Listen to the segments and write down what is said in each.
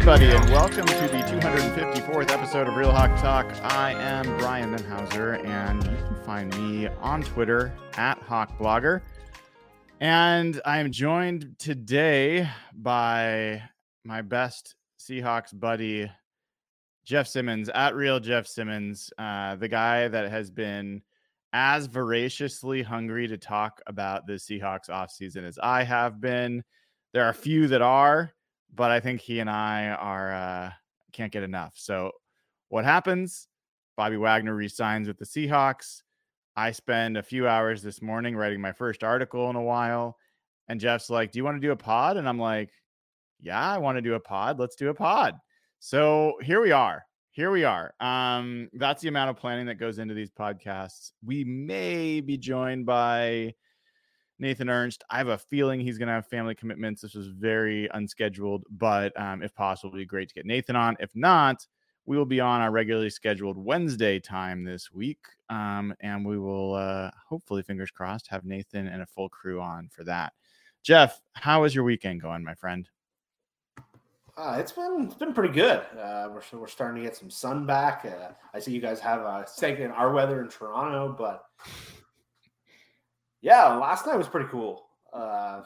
Everybody, and welcome to the 254th episode of Real Hawk Talk. I am Brian Nemhauser, and you can find me on Twitter at HawkBlogger. And I am joined today by my best Seahawks buddy, Jeff Simmons, at Real Jeff Simmons, uh, the guy that has been as voraciously hungry to talk about the Seahawks offseason as I have been. There are a few that are but I think he and I are uh, can't get enough. So what happens? Bobby Wagner resigns with the Seahawks. I spend a few hours this morning writing my first article in a while, and Jeff's like, "Do you want to do a pod?" And I'm like, "Yeah, I want to do a pod. Let's do a pod." So here we are. Here we are. Um, that's the amount of planning that goes into these podcasts. We may be joined by Nathan Ernst. I have a feeling he's going to have family commitments. This was very unscheduled, but um, if possible, be great to get Nathan on. If not, we will be on our regularly scheduled Wednesday time this week. Um, and we will uh, hopefully, fingers crossed, have Nathan and a full crew on for that. Jeff, how is your weekend going, my friend? Uh, it's been it's been pretty good. Uh, we're we're starting to get some sun back. Uh, I see you guys have uh, taken our weather in Toronto, but yeah, last night was pretty cool. Uh,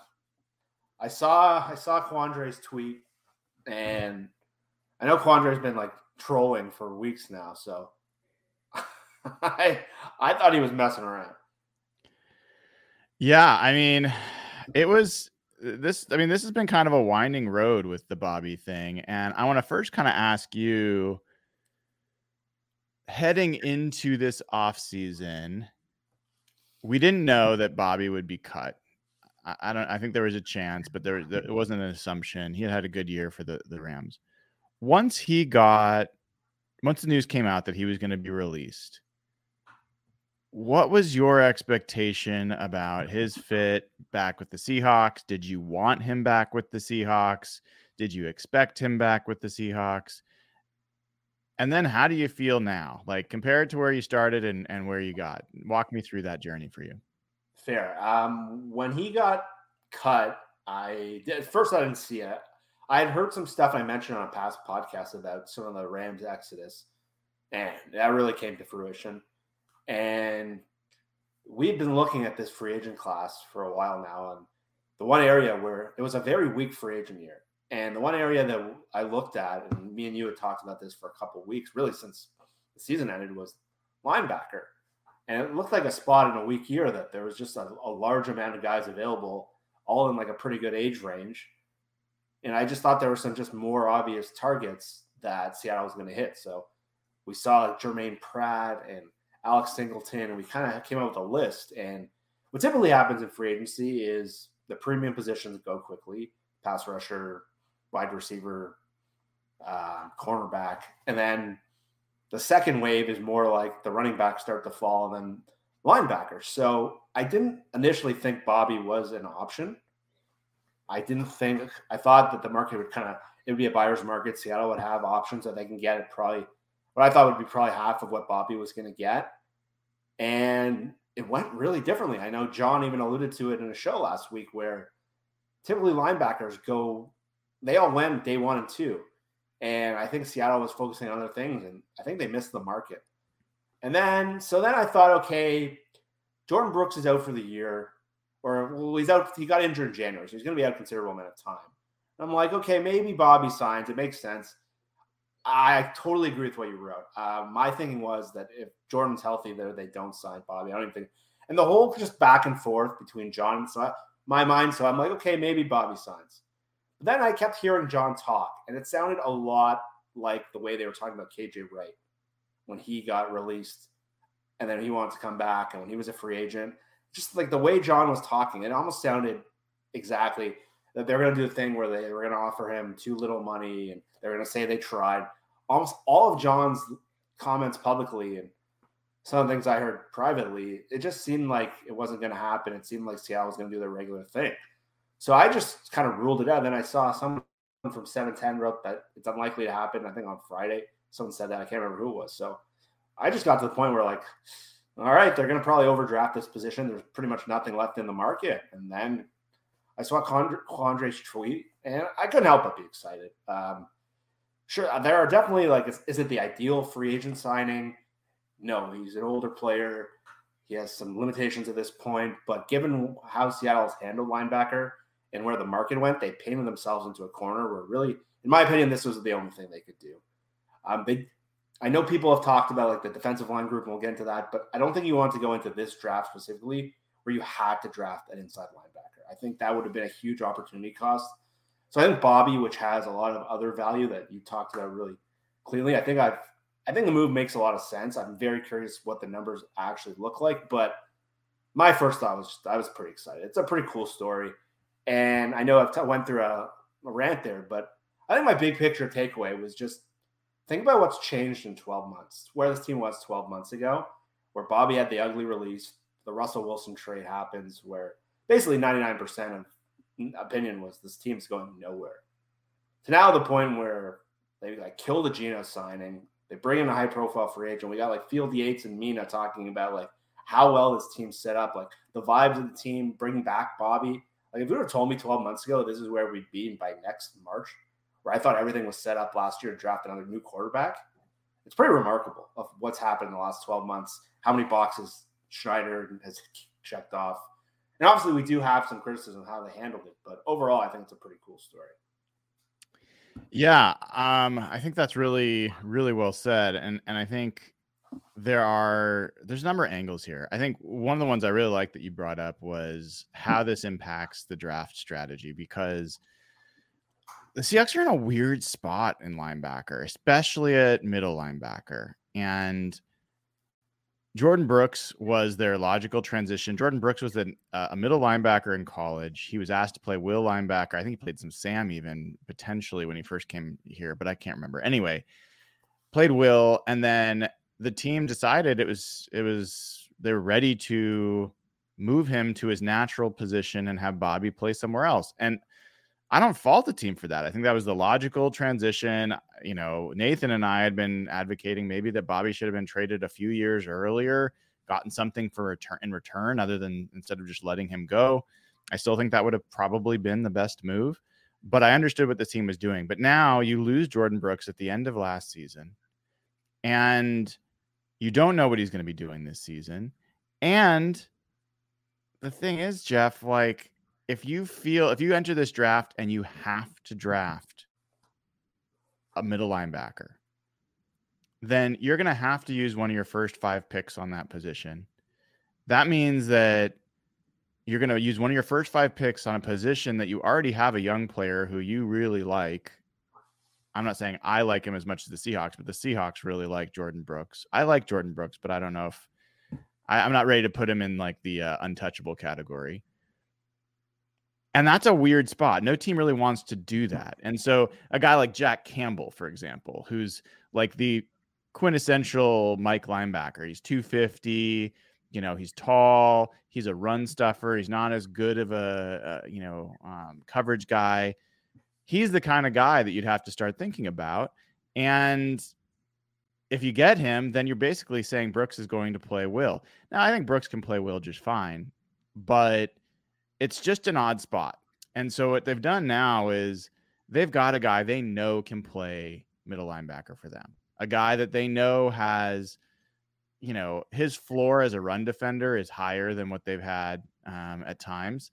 I saw I saw Quandre's tweet, and I know Quandre's been like trolling for weeks now, so I I thought he was messing around. Yeah, I mean, it was this. I mean, this has been kind of a winding road with the Bobby thing, and I want to first kind of ask you, heading into this off season we didn't know mm-hmm. that Bobby would be cut. I, I don't. I think there was a chance, but there, there, it wasn't an assumption. He had had a good year for the the Rams. Once he got, once the news came out that he was going to be released, what was your expectation about his fit back with the Seahawks? Did you want him back with the Seahawks? Did you expect him back with the Seahawks? And then how do you feel now? Like compared to where you started and, and where you got? Walk me through that journey for you. Fair. Um, when he got cut, I at first I didn't see it. I had heard some stuff I mentioned on a past podcast about some of the Rams exodus, and that really came to fruition. And we've been looking at this free agent class for a while now, and the one area where it was a very weak free agent year, and the one area that I looked at, and me and you had talked about this for a couple weeks, really since the season ended, was linebacker. And it looked like a spot in a weak year that there was just a, a large amount of guys available, all in like a pretty good age range. And I just thought there were some just more obvious targets that Seattle was going to hit. So we saw Germaine Pratt and Alex Singleton, and we kind of came up with a list. And what typically happens in free agency is the premium positions go quickly pass rusher, wide receiver, uh, cornerback. And then the second wave is more like the running backs start to fall and then linebackers. So I didn't initially think Bobby was an option. I didn't think, I thought that the market would kind of, it would be a buyer's market. Seattle would have options that they can get at probably what I thought would be probably half of what Bobby was going to get. And it went really differently. I know John even alluded to it in a show last week where typically linebackers go, they all went day one and two. And I think Seattle was focusing on other things, and I think they missed the market. And then, so then I thought, okay, Jordyn Brooks is out for the year, or well, he's out. He got injured in January, so he's going to be out a considerable amount of time. And I'm like, okay, maybe Bobby signs. It makes sense. I totally agree with what you wrote. Uh, my thinking was that if Jordyn's healthy, there they don't sign Bobby. I don't even think, and the whole just back and forth between John and so my mind. So I'm like, okay, maybe Bobby signs. Then I kept hearing John talk, and it sounded a lot like the way they were talking about KJ Wright when he got released, and then he wanted to come back, and when he was a free agent. Just like the way John was talking, it almost sounded exactly that they're going to do the thing where they were going to offer him too little money and they're going to say they tried. Almost all of John's comments publicly and some of the things I heard privately, it just seemed like it wasn't going to happen. It seemed like Seattle was going to do their regular thing. So I just kind of ruled it out. Then I saw someone from 710 wrote that it's unlikely to happen. I think on Friday, someone said that. I can't remember who it was. So I just got to the point where, like, all right, they're going to probably overdraft this position. There's pretty much nothing left in the market. And then I saw Quandre's tweet, and I couldn't help but be excited. Um, sure, there are definitely like, is, is, it the ideal free agent signing? No, he's an older player. He has some limitations at this point, but given how Seattle's handled linebacker and where the market went, they painted themselves into a corner where really, in my opinion, this was the only thing they could do. Um, they, I know people have talked about like the defensive line group, and we'll get into that, but I don't think you want to go into this draft specifically where you had to draft an inside linebacker. I think that would have been a huge opportunity cost. So I think Bobby, which has a lot of other value that you talked about really clearly, I think I've I think the move makes a lot of sense. I'm very curious what the numbers actually look like, but my first thought was just, I was pretty excited. It's a pretty cool story, and I know I've t- went through a, a rant there, but I think my big picture takeaway was just think about what's changed in 12 months. Where this team was 12 months ago, where Bobby had the ugly release, the Russell Wilson trade happens, where basically 99% of opinion was this team's going nowhere. To now the point where they like kill the Geno signing, they bring in a high profile free agent. We got like Field Yates and Mina talking about like how well this team's set up, like the vibes of the team, bringing back Bobby. Like if you would have told me 12 months ago this is where we'd be by next March, where I thought everything was set up last year to draft another new quarterback, it's pretty remarkable of what's happened in the last 12 months. How many boxes Schneider has checked off and obviously, we do have some criticism of how they handled it, but overall, I think it's a pretty cool story. Yeah, um, I think that's really, really well said, and and I think there are there's a number of angles here. I think one of the ones I really like that you brought up was how this impacts the draft strategy because the Seahawks are in a weird spot in linebacker, especially at middle linebacker, and Jordyn Brooks was their logical transition. Jordyn Brooks was a, uh, a middle linebacker in college. He was asked to play will linebacker. I think he played some Sam even potentially when he first came here, but I can't remember. Anyway, played will, and then the team decided it was it was they're ready to move him to his natural position and have Bobby play somewhere else. And I don't fault the team for that. I think that was the logical transition. Uh, you know, Nathan and I had been advocating maybe that Bobby should have been traded a few years earlier, gotten something for return in return other than instead of just letting him go. I still think that would have probably been the best move, but I understood what the team was doing. But now you lose Jordyn Brooks at the end of last season, and you don't know what he's going to be doing this season. And the thing is, Jeff, like if you feel if you enter this draft and you have to draft a middle linebacker, then you're going to have to use one of your first five picks on that position. That means that you're going to use one of your first five picks on a position that you already have a young player who you really like. I'm not saying I like him as much as the Seahawks, but the Seahawks really like Jordyn Brooks. I like Jordyn Brooks, but I don't know if I, am not ready to put him in like the uh, untouchable category. And that's a weird spot. No team really wants to do that. And so a guy like Jack Campbell, for example, who's like the quintessential Mike linebacker, he's 250 you know he's tall he's a run stuffer he's not as good of a, a you know um, coverage guy he's the kind of guy that you'd have to start thinking about and if you get him then you're basically saying brooks is going to play will now i think brooks can play will just fine but it's just an odd spot and so what they've done now is they've got a guy they know can play middle linebacker for them a guy that they know has you know, his floor as a run defender is higher than what they've had um, at times.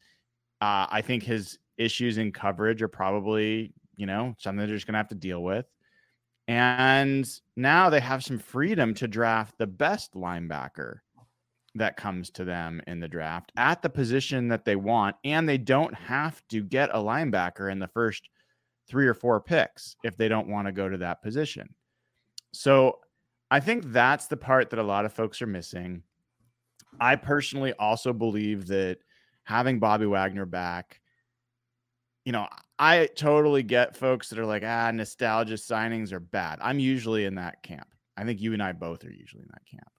Uh, I think his issues in coverage are probably, you know, something they're just going to have to deal with. And now they have some freedom to draft the best linebacker that comes to them in the draft at the position that they want. And they don't have to get a linebacker in the first three or four picks if they don't want to go to that position. So I think that's the part that a lot of folks are missing. I personally also believe that having Bobby Wagner back, you know, I totally get folks that are like, ah, nostalgia signings are bad. I'm usually in that camp. I think you and I both are usually in that camp.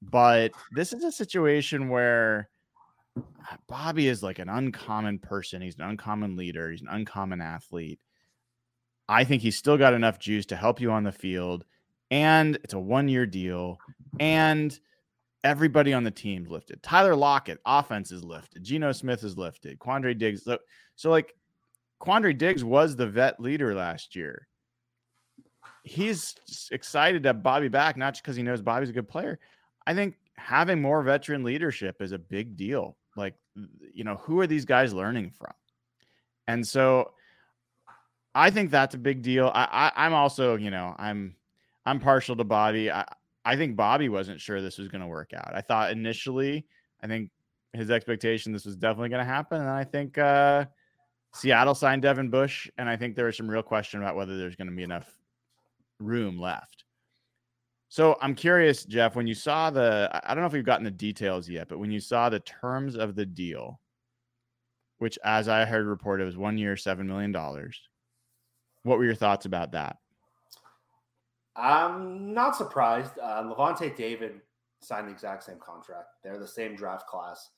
But this is a situation where Bobby is like an uncommon person. He's an uncommon leader. He's an uncommon athlete. I think he's still got enough juice to help you on the field and it's a one year deal, and everybody on the team's lifted. Tyler Lockett, offense is lifted. Geno Smith is lifted. Quandre Diggs. So, so like Quandre Diggs was the vet leader last year. He's excited to have Bobby back, not just because he knows Bobby's a good player. I think having more veteran leadership is a big deal. Like, you know, who are these guys learning from? And so I think that's a big deal. I, I I'm also, you know, I'm I'm partial to Bobby. I, I think Bobby wasn't sure this was going to work out. I thought initially, I think his expectation this was definitely going to happen, and I think uh, Seattle signed Devin Bush, and I think there is some real question about whether there's going to be enough room left. So I'm curious, Jeff, when you saw the, I don't know if we've gotten the details yet, but when you saw the terms of the deal, which as I heard reported was one year, $7 million, what were your thoughts about that? I'm not surprised. Uh, Lavonte David signed the exact same contract. They're the same draft class.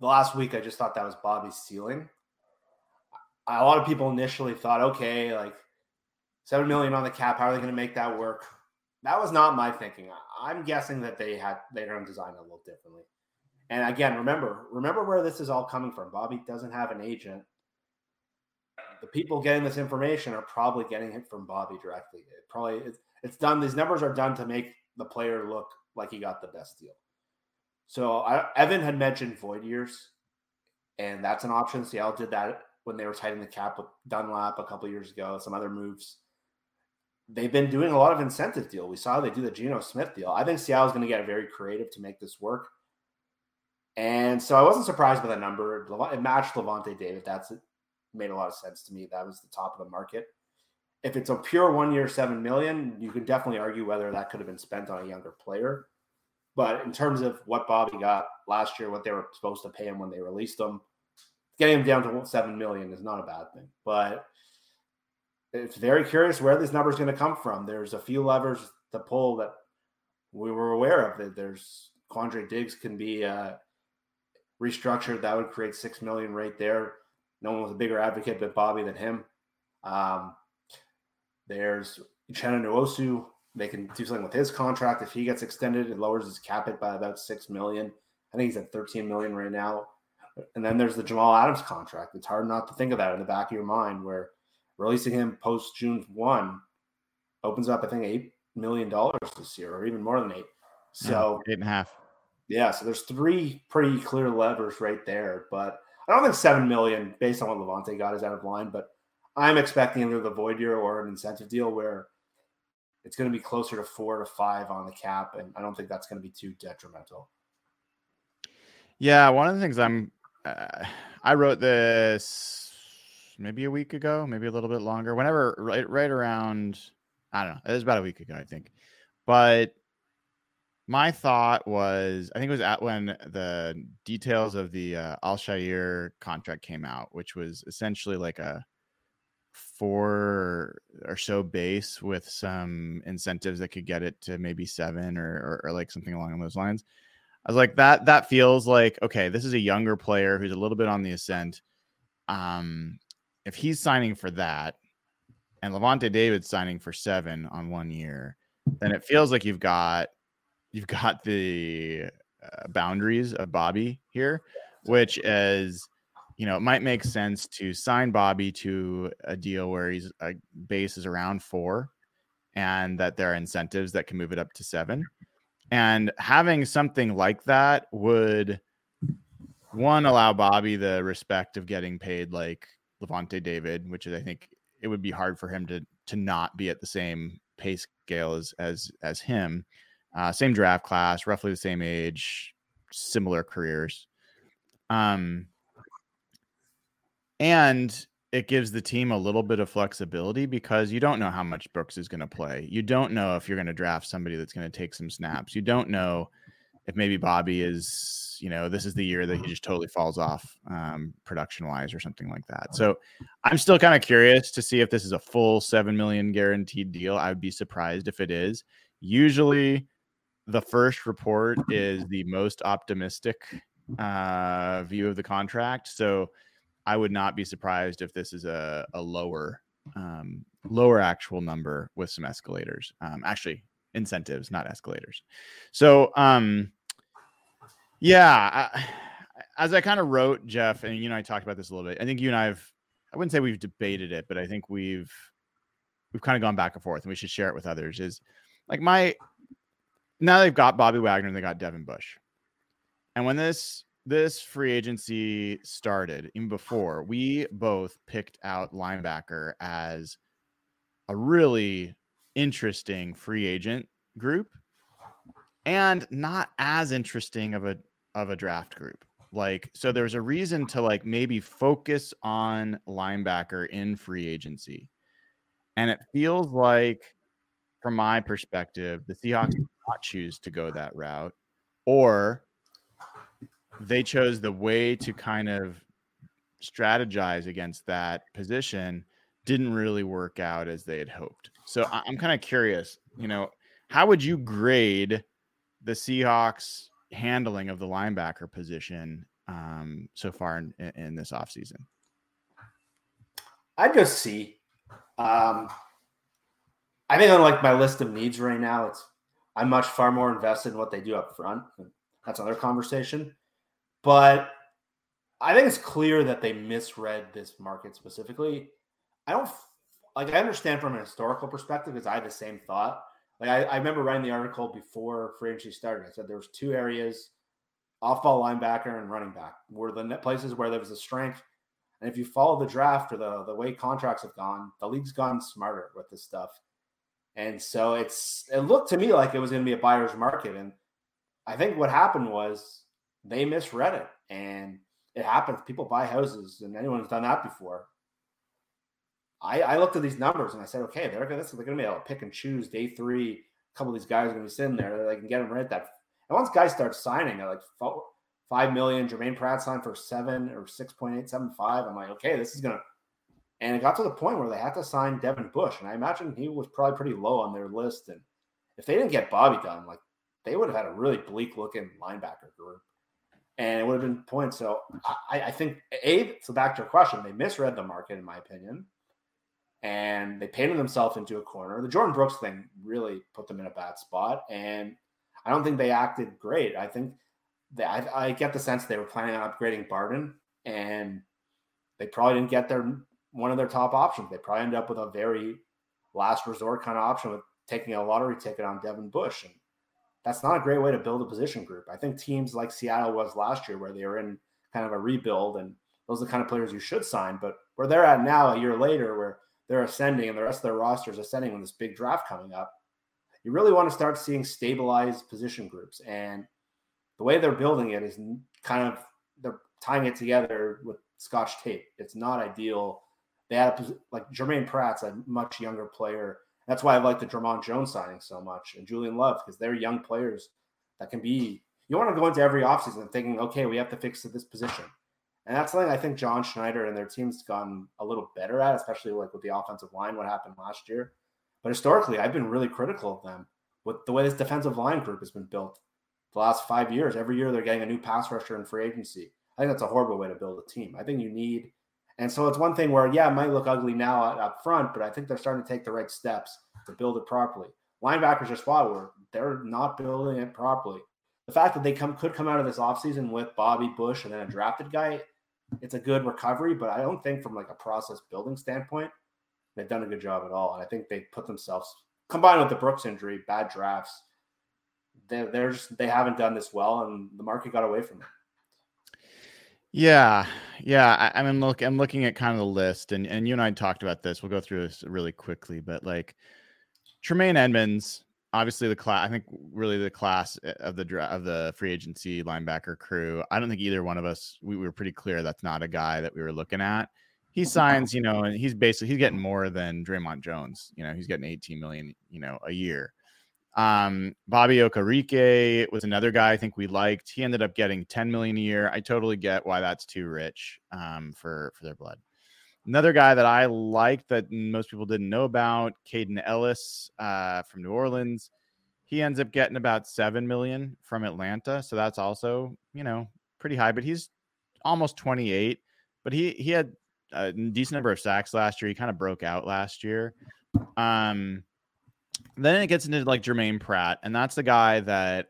The last week, I just thought that was Bobby's ceiling. A lot of people initially thought, okay, like seven million on the cap. How are they going to make that work? That was not my thinking. I'm guessing that they had going design it a little differently. And again, remember, remember where this is all coming from. Bobby doesn't have an agent the people getting this information are probably getting it from Bobby directly. It probably it's, it's done. These numbers are done to make the player look like he got the best deal. So I, Evan had mentioned void years, and that's an option. Seattle did that when they were tightening the cap with Dunlap a couple years ago. Some other moves. They've been doing a lot of incentive deal. We saw they do the Geno Smith deal. I think Seattle's going to get very creative to make this work. And so I wasn't surprised by the number. It matched Lavonte David. That's made a lot of sense to me. That was the top of the market. If it's a pure one year, seven million, you can definitely argue whether that could have been spent on a younger player. But in terms of what Bobby got last year, what they were supposed to pay him when they released him, getting him down to seven million is not a bad thing. But it's very curious where this number is going to come from. There's a few levers to pull that we were aware of. That there's Quandre Diggs can be uh, restructured. That would create six million right there. No one was a bigger advocate but Bobby than him. Um, there's Uchenna Nwosu. They can do something with his contract. If he gets extended, it lowers his cap it by about six million. I think he's at 13 million right now. And then there's the Jamal Adams contract. It's hard not to think of that in the back of your mind where releasing him post June 1 opens up, I think, eight million dollars this year, or even more than eight. So eight and a half. Yeah, so there's three pretty clear levers right there, but I don't think seven million, based on what Lavonte got, is out of line. But I'm expecting either the void year or an incentive deal where it's going to be closer to four to five on the cap, and I don't think that's going to be too detrimental. Yeah, one of the things I'm, uh, I wrote this maybe a week ago, maybe a little bit longer. Whenever, right, right around, I don't know, it was about a week ago, I think. But my thought was, I think it was at when the details of the uh, Al-Shaair contract came out, which was essentially like a four or so base with some incentives that could get it to maybe seven or, or, or like something along those lines. I was like, that that feels like okay, this is a younger player who's a little bit on the ascent. Um, if he's signing for that, and Lavonte David's signing for seven on one year, then it feels like you've got you've got the uh, boundaries of Bobby here, which is you know, it might make sense to sign Bobby to a deal where he's a base is around four and that there are incentives that can move it up to seven. And having something like that would one allow Bobby the respect of getting paid like Lavonte David, which is I think it would be hard for him to to not be at the same pay scale as as as him. Uh, same draft class, roughly the same age, similar careers. Um, and it gives the team a little bit of flexibility because you don't know how much Brooks is going to play. You don't know if you're going to draft somebody that's going to take some snaps. You don't know if maybe Bobby is, you know, this is the year that he just totally falls off um, production wise or something like that. So I'm still kind of curious to see if this is a full 7 million guaranteed deal. I would be surprised if it is. Usually the first report is the most optimistic uh, view of the contract. So I would not be surprised if this is a, a lower um, lower actual number with some escalators. Um, actually, incentives, not escalators. So, um, yeah, I, as I kind of wrote, Jeff, and you know, I talked about this a little bit. I think you and I've, I wouldn't say we've debated it, but I think we've we've kind of gone back and forth, and we should share it with others. Is like my now they've got Bobby Wagner and they got Devin Bush, and when this this free agency started, even before, we both picked out linebacker as a really interesting free agent group and not as interesting of a of a draft group. Like so there's a reason to like maybe focus on linebacker in free agency. And it feels like from my perspective, the Seahawks did not choose to go that route or they chose the way to kind of strategize against that position didn't really work out as they had hoped. So I'm kind of curious, you know, how would you grade the Seahawks handling of the linebacker position um, so far in, in this offseason? I just see. Um, I think on like my list of needs right now, it's I'm much far more invested in what they do up front. That's another conversation. But I think it's clear that they misread this market specifically. I don't like I understand from an historical perspective because I had the same thought. Like I, I remember writing the article before free agency started. I said there was two areas, off ball linebacker and running back, were the places where there was a strength. And if you follow the draft or the the way contracts have gone, the league's gone smarter with this stuff. And so it's it looked to me like it was going to be a buyer's market. And I think what happened was they misread it. And it happens. People buy houses, and anyone's done that before. I, I looked at these numbers and I said, okay, they're gonna, they're gonna be able to pick and choose day three. A couple of these guys are gonna be sitting there. They can get them right at that. And once guys start signing at like five million, Germaine Pratt signed for seven or six point eight seven five. I'm like, okay, this is gonna. And it got to the point where they had to sign Devin Bush, and I imagine he was probably pretty low on their list. And if they didn't get Bobby done, like they would have had a really bleak looking linebacker group and it would have been points. So I, I think a so back to your question, they misread the market in my opinion, and they painted themselves into a corner. The Jordyn Brooks thing really put them in a bad spot, and I don't think they acted great. I think that I, I get the sense they were planning on upgrading Barton, and they probably didn't get their one of their top options. They probably ended up with a very last resort kind of option with taking a lottery ticket on Devin Bush. And that's not a great way to build a position group. I think teams like Seattle was last year, where they were in kind of a rebuild, and those are the kind of players you should sign. But where they're at now, a year later, where they're ascending and the rest of their roster is ascending with this big draft coming up, you really want to start seeing stabilized position groups. And the way they're building it is kind of they're tying it together with scotch tape. It's not ideal. They had a, like Germaine Pratt's a much younger player that's why I like the Dre'Mont Jones signing so much and Julian Love because they're young players that can be. You want to go into every offseason thinking, okay, we have to fix this position. And that's something I think John Schneider and their team's gotten a little better at, especially like with the offensive line, what happened last year. But historically, I've been really critical of them with the way this defensive line group has been built the last five years. Every year they're getting a new pass rusher in free agency. I think that's a horrible way to build a team. I think you need and so it's one thing where, yeah, it might look ugly now up front, but I think they're starting to take the right steps to build it properly. Linebackers are spot where they're not building it properly. The fact that they come could come out of this offseason with Bobby Bush and then a drafted guy, it's a good recovery, but I don't think from like a process building standpoint, they've done a good job at all. And I think they put themselves combined with the Brooks injury, bad drafts. They, they're just, they haven't done this well, and the market got away from them. Yeah, yeah. I, I mean, look, I'm looking at kind of the list, and and you and I talked about this. We'll go through this really quickly, but like Tremaine Edmunds, obviously the class. I think really the class eh, of the of the free agency linebacker crew. I don't think either one of us. We, we were pretty clear that's not a guy that we were looking at. He signs, you know, and he's basically he's getting more than Dre'Mont Jones. You know, he's getting 18 million, you know, a year. Um, Bobby Okereke was another guy I think we liked. He ended up getting 10 million a year. I totally get why that's too rich um, for for their blood. Another guy that I liked that most people didn't know about, Kaden Elliss uh, from New Orleans. He ends up getting about seven million from Atlanta, so that's also you know pretty high. But he's almost 28. But he he had a decent number of sacks last year. He kind of broke out last year. Um, then it gets into like Germaine Pratt, and that's the guy that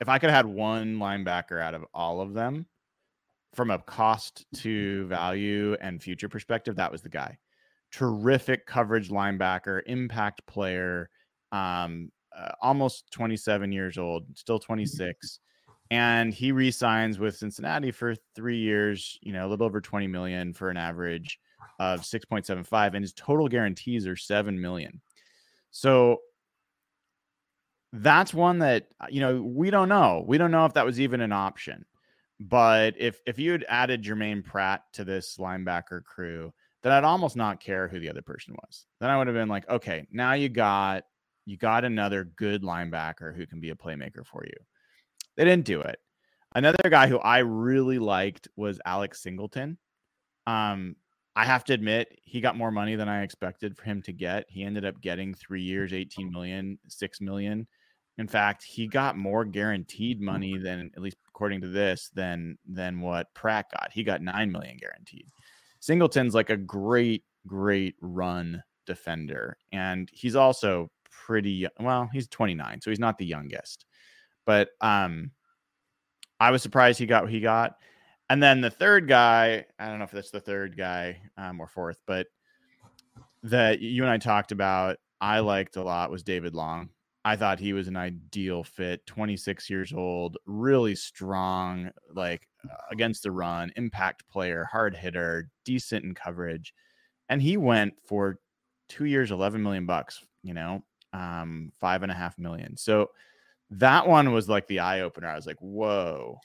if I could have had one linebacker out of all of them from a cost to value and future perspective, that was the guy. Terrific coverage linebacker, impact player, um, uh, almost 27 years old, still 26. And he re-signs with Cincinnati for three years, you know, a little over 20 million for an average of 6.75, and his total guarantees are 7 million. So that's one that uh, you know we don't know. We don't know if that was even an option. But if if you had added Germaine Pratt to this linebacker crew, then I'd almost not care who the other person was. Then I would have been like, okay, now you got you got another good linebacker who can be a playmaker for you. They didn't do it. Another guy who I really liked was Alex Singleton. Um, I have to admit, he got more money than I expected for him to get. He ended up getting three years, 18 million, 6 million. In fact, he got more guaranteed money than, at least according to this, than than what Pratt got. He got 9 million guaranteed. Singleton's like a great, great run defender. And he's also pretty well, he's 29, so he's not the youngest. But um I was surprised he got what he got. And then the third guy, I don't know if that's the third guy um, or fourth, but that you and I talked about, I liked a lot was David Long. I thought he was an ideal fit. 26 years old, really strong, like uh, against the run, impact player, hard hitter, decent in coverage. And he went for two years, 11 million bucks, you know, um, five and a half million. So that one was like the eye opener. I was like, whoa,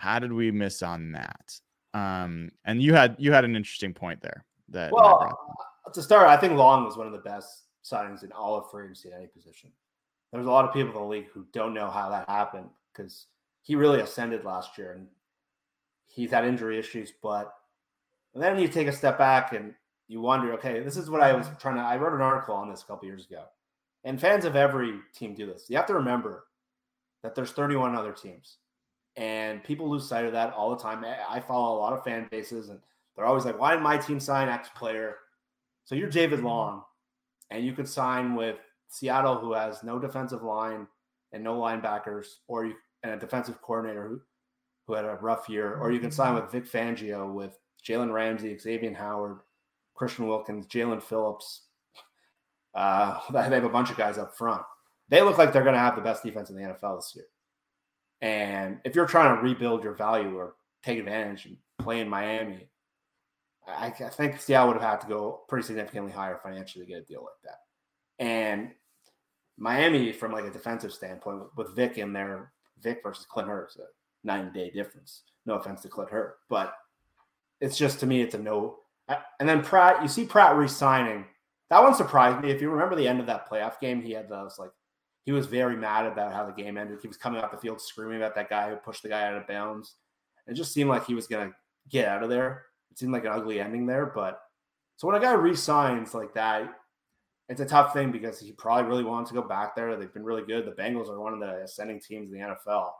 how did we miss on that? Um, and you had you had an interesting point there. That well, to start, I think Long was one of the best signings in all of free agency at any position. There's a lot of people in the league who don't know how that happened because he really ascended last year and he's had injury issues. But then you take a step back and you wonder, okay, this is what I was trying to. I wrote an article on this a couple years ago, and fans of every team do this. You have to remember that there's 31 other teams. And people lose sight of that all the time. I follow a lot of fan bases, and they're always like, why did my team sign X player? So you're David Long, and you could sign with Seattle, who has no defensive line and no linebackers, or you and a defensive coordinator who, who had a rough year, or you can sign with Vic Fangio with Jalen Ramsey, Xavier Howard, Christian Wilkins, Jaelan Phillips. Uh, they have a bunch of guys up front. they look like they're going to have the best defense in the NFL this year. And if you're trying to rebuild your value or take advantage and play in Miami, I, I think Seattle would have had to go pretty significantly higher financially to get a deal like that. And Miami, from like a defensive standpoint, with Vic in there, Vic versus Clint Hurtt, a nine day difference. No offense to Clint Hurtt, but it's just to me, it's a no. And then Pratt, you see Pratt resigning. That one surprised me. If you remember the end of that playoff game, he had those like he was very mad about how the game ended. He was coming off the field screaming about that guy who pushed the guy out of bounds. It just seemed like he was gonna get out of there. It seemed like an ugly ending there. But so when a guy resigns like that, it's a tough thing because he probably really wants to go back there. They've been really good. The Bengals are one of the ascending teams in the NFL.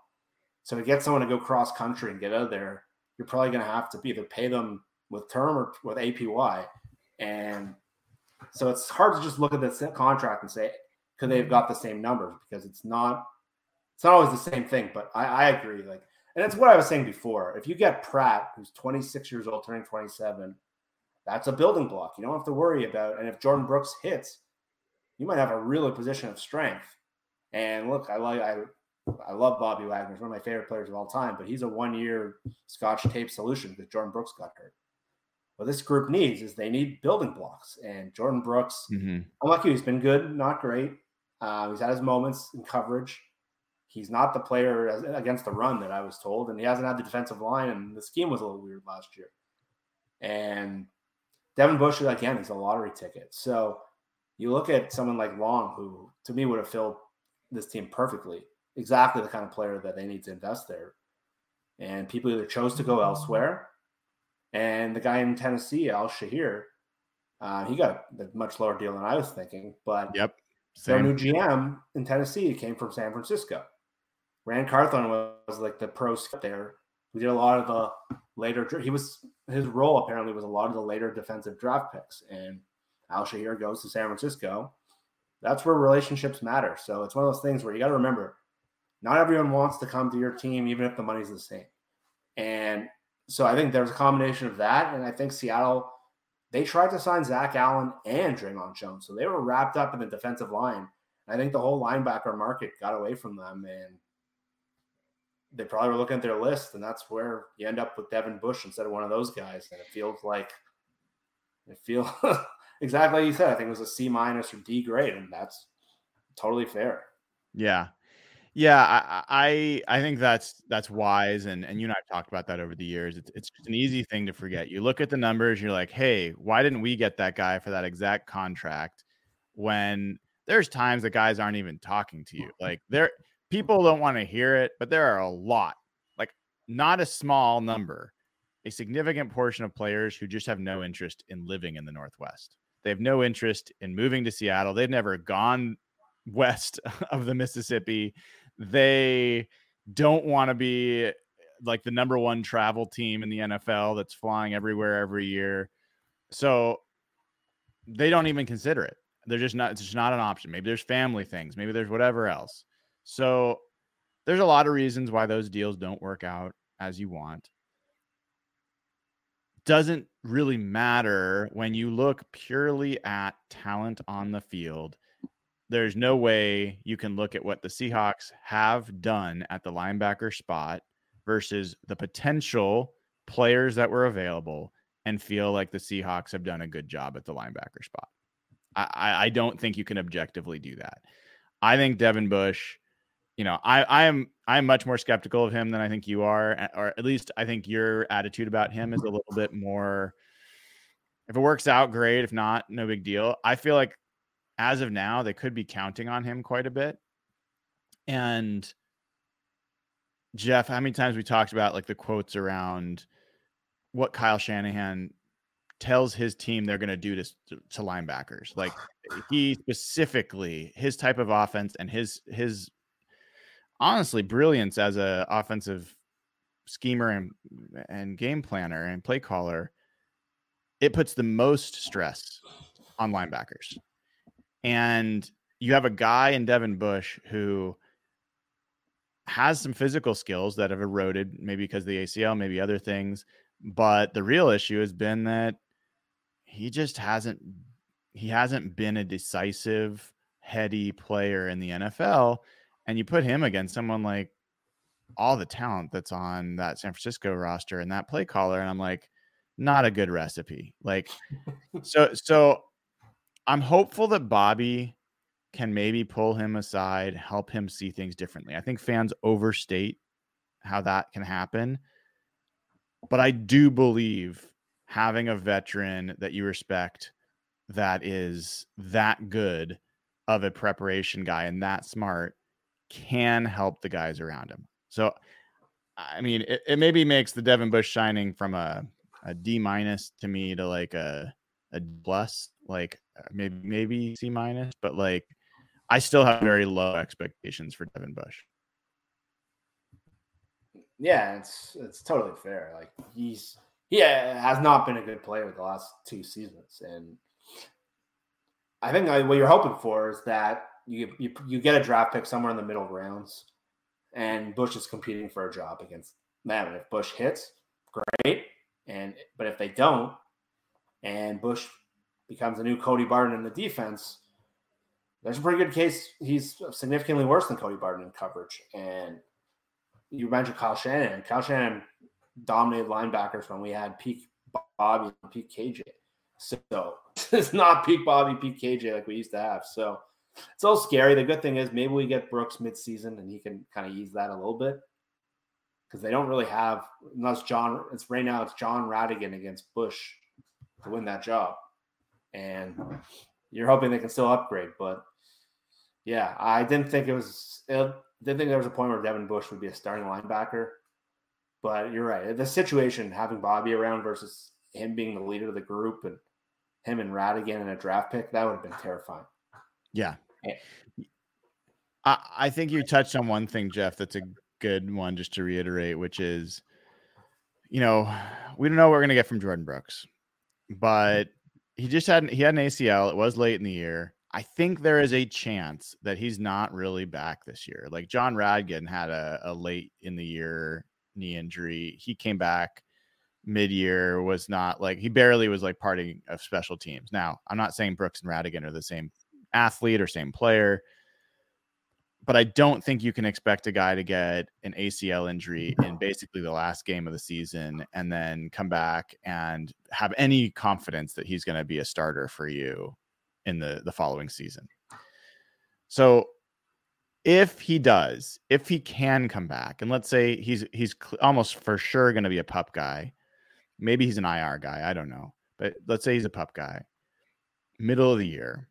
So to get someone to go cross country and get out of there, you're probably going to have to either pay them with term or with APY. And so it's hard to just look at the contract and say, could they have got the same numbers? Because it's not, it's not always the same thing. But I, I agree. Like, and it's what I was saying before. If you get Pratt, who's 26 years old, turning 27, that's a building block. You don't have to worry about. And if Jordyn Brooks hits, you might have a real position of strength. And look, I like I I love Bobby Wagner. He's one of my favorite players of all time, but he's a one-year Scotch tape solution because Jordyn Brooks got hurt. What this group needs is they need building blocks. And Jordyn Brooks, mm-hmm. I'm he's been good, not great. Uh, he's had his moments in coverage. He's not the player against the run that I was told, and he hasn't had the defensive line, and the scheme was a little weird last year. And Devin Bush, again, he's a lottery ticket. So you look at someone like Long, who to me would have filled this team perfectly, exactly the kind of player that they need to invest there. And people either chose to go elsewhere. And the guy in Tennessee, Al-Shaair, uh, he got a much lower deal than I was thinking. But yep, their new GM in Tennessee came from San Francisco. Ran Carthon was, was like the pro there who did a lot of the later. He was his role apparently was a lot of the later defensive draft picks, and Al-Shaair goes to San Francisco. That's where relationships matter. So it's one of those things where you got to remember, not everyone wants to come to your team, even if the money's the same. And so I think there's a combination of that, and I think Seattle they tried to sign Zach Allen and Dre'Mont Jones, so they were wrapped up in the defensive line. I think the whole linebacker market got away from them, and they probably were looking at their list, and that's where you end up with Devin Bush instead of one of those guys. And it feels like it feels exactly like you said. I think it was a C minus or D grade, and that's totally fair. Yeah, yeah. I I, I think that's that's wise, and and you and I talked about that over the years. It's it's just an easy thing to forget. You look at the numbers, you're like, hey, why didn't we get that guy for that exact contract? When there's times that guys aren't even talking to you, mm-hmm. like they're people don't want to hear it, but there are a lot, like not a small number, a significant portion of players who just have no interest in living in the Northwest. They have no interest in moving to Seattle. They've never gone west of the Mississippi. They don't want to be like the number one travel team in the NFL that's flying everywhere every year. So they don't even consider it. They're just not, it's just not an option. Maybe there's family things, maybe there's whatever else. So there's a lot of reasons why those deals don't work out as you want. Doesn't really matter when you look purely at talent on the field. There's no way you can look at what the Seahawks have done at the linebacker spot versus the potential players that were available and feel like the Seahawks have done a good job at the linebacker spot. I, I don't think you can objectively do that. I think Devin Bush you know, I I am I'm much more skeptical of him than I think you are, or at least I think your attitude about him is a little bit more. If it works out, great. If not, no big deal. I feel like as of now, they could be counting on him quite a bit. And Jeff, how many times we talked about like the quotes around what Kyle Shanahan tells his team they're going to do to, to linebackers. Like he specifically his type of offense and his his honestly brilliance as a offensive schemer and and game planner and play caller it puts the most stress on linebackers and you have a guy in Devin Bush who has some physical skills that have eroded maybe because the ACL maybe other things but the real issue has been that he just hasn't he hasn't been a decisive heady player in the NFL, and you put him against someone like all the talent that's on that San Francisco roster and that play caller, and I'm like, not a good recipe. Like, so so I'm hopeful that Bobby can maybe pull him aside, help him see things differently. I think fans overstate how that can happen. But I do believe having a veteran that you respect that is that good of a preparation guy and that smart can help the guys around him. So, I mean, it, it maybe makes the Devin Bush shining from a, a D minus to me to like a, a plus, like maybe, maybe C minus, but like I still have very low expectations for Devin Bush. Yeah, it's it's totally fair. Like he's he uh, has not been a good player with the last two seasons, and I think uh, what you're hoping for is that you you you get a draft pick somewhere in the middle rounds, and Bush is competing for a job against them. And if Bush hits, great. And but if they don't, and Bush becomes a new Cody Barton in the defense, there's a pretty good case he's significantly worse than Cody Barton in coverage. And you mentioned Kyle Shanahan. Kyle Shanahan dominated linebackers when we had peak Bobby and peak KJ. So it's not peak Bobby, peak KJ like we used to have. So it's all scary. The good thing is maybe we get Brooks midseason and he can kind of ease that a little bit because they don't really have unless John. It's right now. It's Jon Rhattigan against Bush to win that job, and you're hoping they can still upgrade. But yeah, I didn't think it was. It, didn't think there was a point where Devin Bush would be a starting linebacker. But you're right. The situation having Bobby around versus him being the leader of the group and him and Rhattigan in a draft pick, that would have been terrifying. Yeah. I, I think you touched on one thing, Jeff, that's a good one just to reiterate, which is, you know, we don't know what we're gonna get from Jordyn Brooks, but he just had he had an ACL. It was late in the year. I think there is a chance that he's not really back this year. Like Jon Rhattigan had a, a late in the year knee injury. He came back mid-year, was not like he barely was like parting of special teams. Now, I'm not saying Brooks and Rhattigan are the same athlete or same player, but I don't think you can expect a guy to get an ACL injury in basically the last game of the season and then come back and have any confidence that he's going to be a starter for you in the the following season. So if he does, if he can come back, and let's say he's he's almost for sure going to be a pup guy, maybe he's an IR guy, I don't know, but let's say he's a pup guy, middle of the year,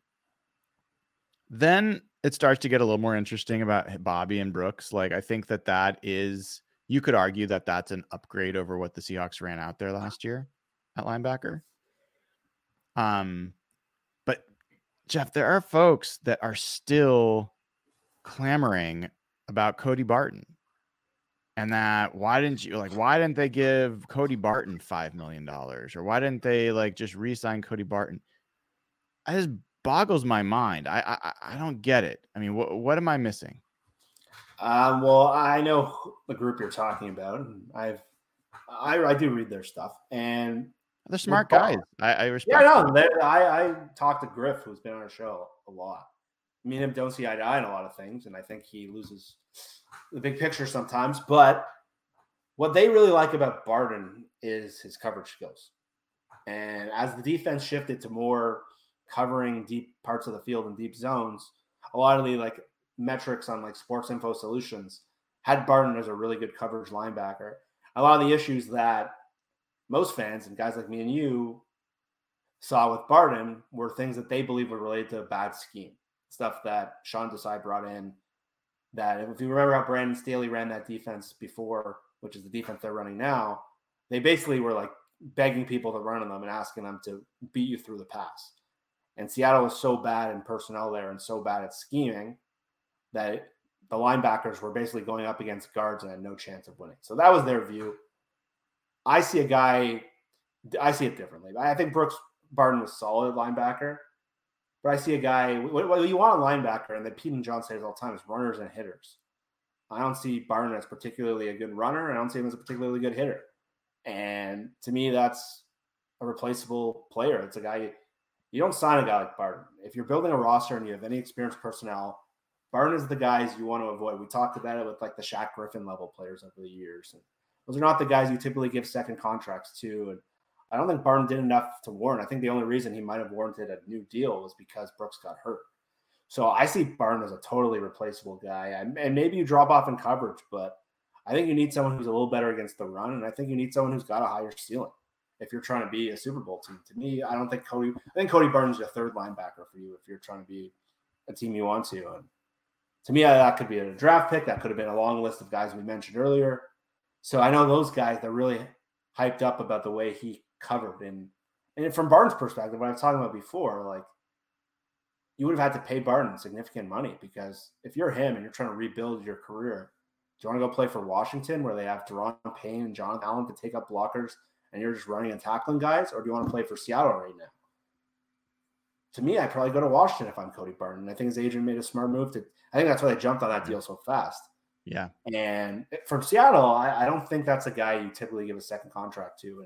then it starts to get a little more interesting about Bobby and Brooks. Like I think that that is you could argue that that's an upgrade over what the Seahawks ran out there last year at linebacker. Um, but Jeff, there are folks that are still clamoring about Cody Barton. And that why didn't you like why didn't they give Cody Barton five million dollars or why didn't they like just re-sign Cody Barton? I just boggles my mind. I I, I don't get it. I mean, what what am I missing? Um, well, I know the group you're talking about. I've I I do read their stuff, and they're smart guys. I, I respect. Yeah, no, I I talked to Griff, who's been on our show a lot. Me and him don't see eye to eye on a lot of things, and I think he loses the big picture sometimes. But what they really like about Barton is his coverage skills. And as the defense shifted to more covering deep parts of the field and deep zones, a lot of the like metrics on like Sports Info Solutions had Barton as a really good coverage linebacker. A lot of the issues that most fans and guys like me and you saw with Barton were things that they believe were related to a bad scheme, stuff that Sean Desai brought in. That if you remember how Brandon Staley ran that defense before, which is the defense they're running now, they basically were like begging people to run on them and asking them to beat you through the pass. And Seattle was so bad in personnel there and so bad at scheming that the linebackers were basically going up against guards and had no chance of winning. So that was their view. I see a guy, I see it differently. I think Brooks Barton was solid linebacker, but I see a guy, what, you want a linebacker, and that Pete and John says all the time, is runners and hitters. I don't see Barton as particularly a good runner. I don't see him as a particularly good hitter. And to me, that's a replaceable player. It's a guy you don't sign a guy like Barton. If you're building a roster and you have any experienced personnel, Barton is the guys you want to avoid. We talked about it with like the Shaq Griffin level players over the years. And those are not the guys you typically give second contracts to. And I don't think Barton did enough to warrant. I think the only reason he might have warranted a new deal was because Brooks got hurt. So I see Barton as a totally replaceable guy. And maybe you drop off in coverage, but I think you need someone who's a little better against the run. And I think you need someone who's got a higher ceiling if you're trying to be a Super Bowl team. To me, I don't think Cody, I think Cody Barton's a third linebacker for you if you're trying to be a team you want to. And to me, that could be a draft pick. That could have been a long list of guys we mentioned earlier. So I know those guys, they're really hyped up about the way he covered. And, and from Barnes' perspective, what I was talking about before, like, you would have had to pay Barton significant money because if you're him and you're trying to rebuild your career, do you want to go play for Washington where they have Daron Payne and Jonathan Allen to take up blockers and you're just running and tackling guys, or do you want to play for Seattle right now? To me, I'd probably go to Washington if I'm Cody Barton. I think his agent made a smart move to. I think that's why they jumped on that deal so fast. Yeah. And from Seattle, I, I don't think that's a guy you typically give a second contract to.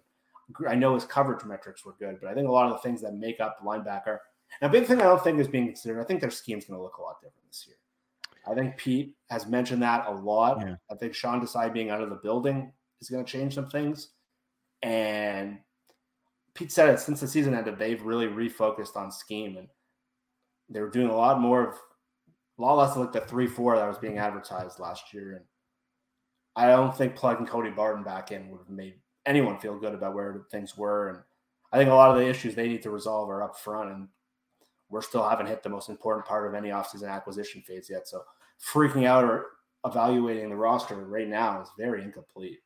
And I know his coverage metrics were good, but I think a lot of the things that make up the linebacker and a big thing I don't think is being considered, I think their scheme's going to look a lot different this year. I think Pete has mentioned that a lot. Yeah. I think Sean Desai being out of the building is going to change some things. And Pete said it since the season ended, they've really refocused on scheme and they were doing a lot more of a lot less of like the three four that was being advertised last year. And I don't think plugging Cody Barton back in would have made anyone feel good about where things were. And I think a lot of the issues they need to resolve are up front. And we're still haven't hit the most important part of any offseason acquisition phase yet. So freaking out or evaluating the roster right now is very incomplete.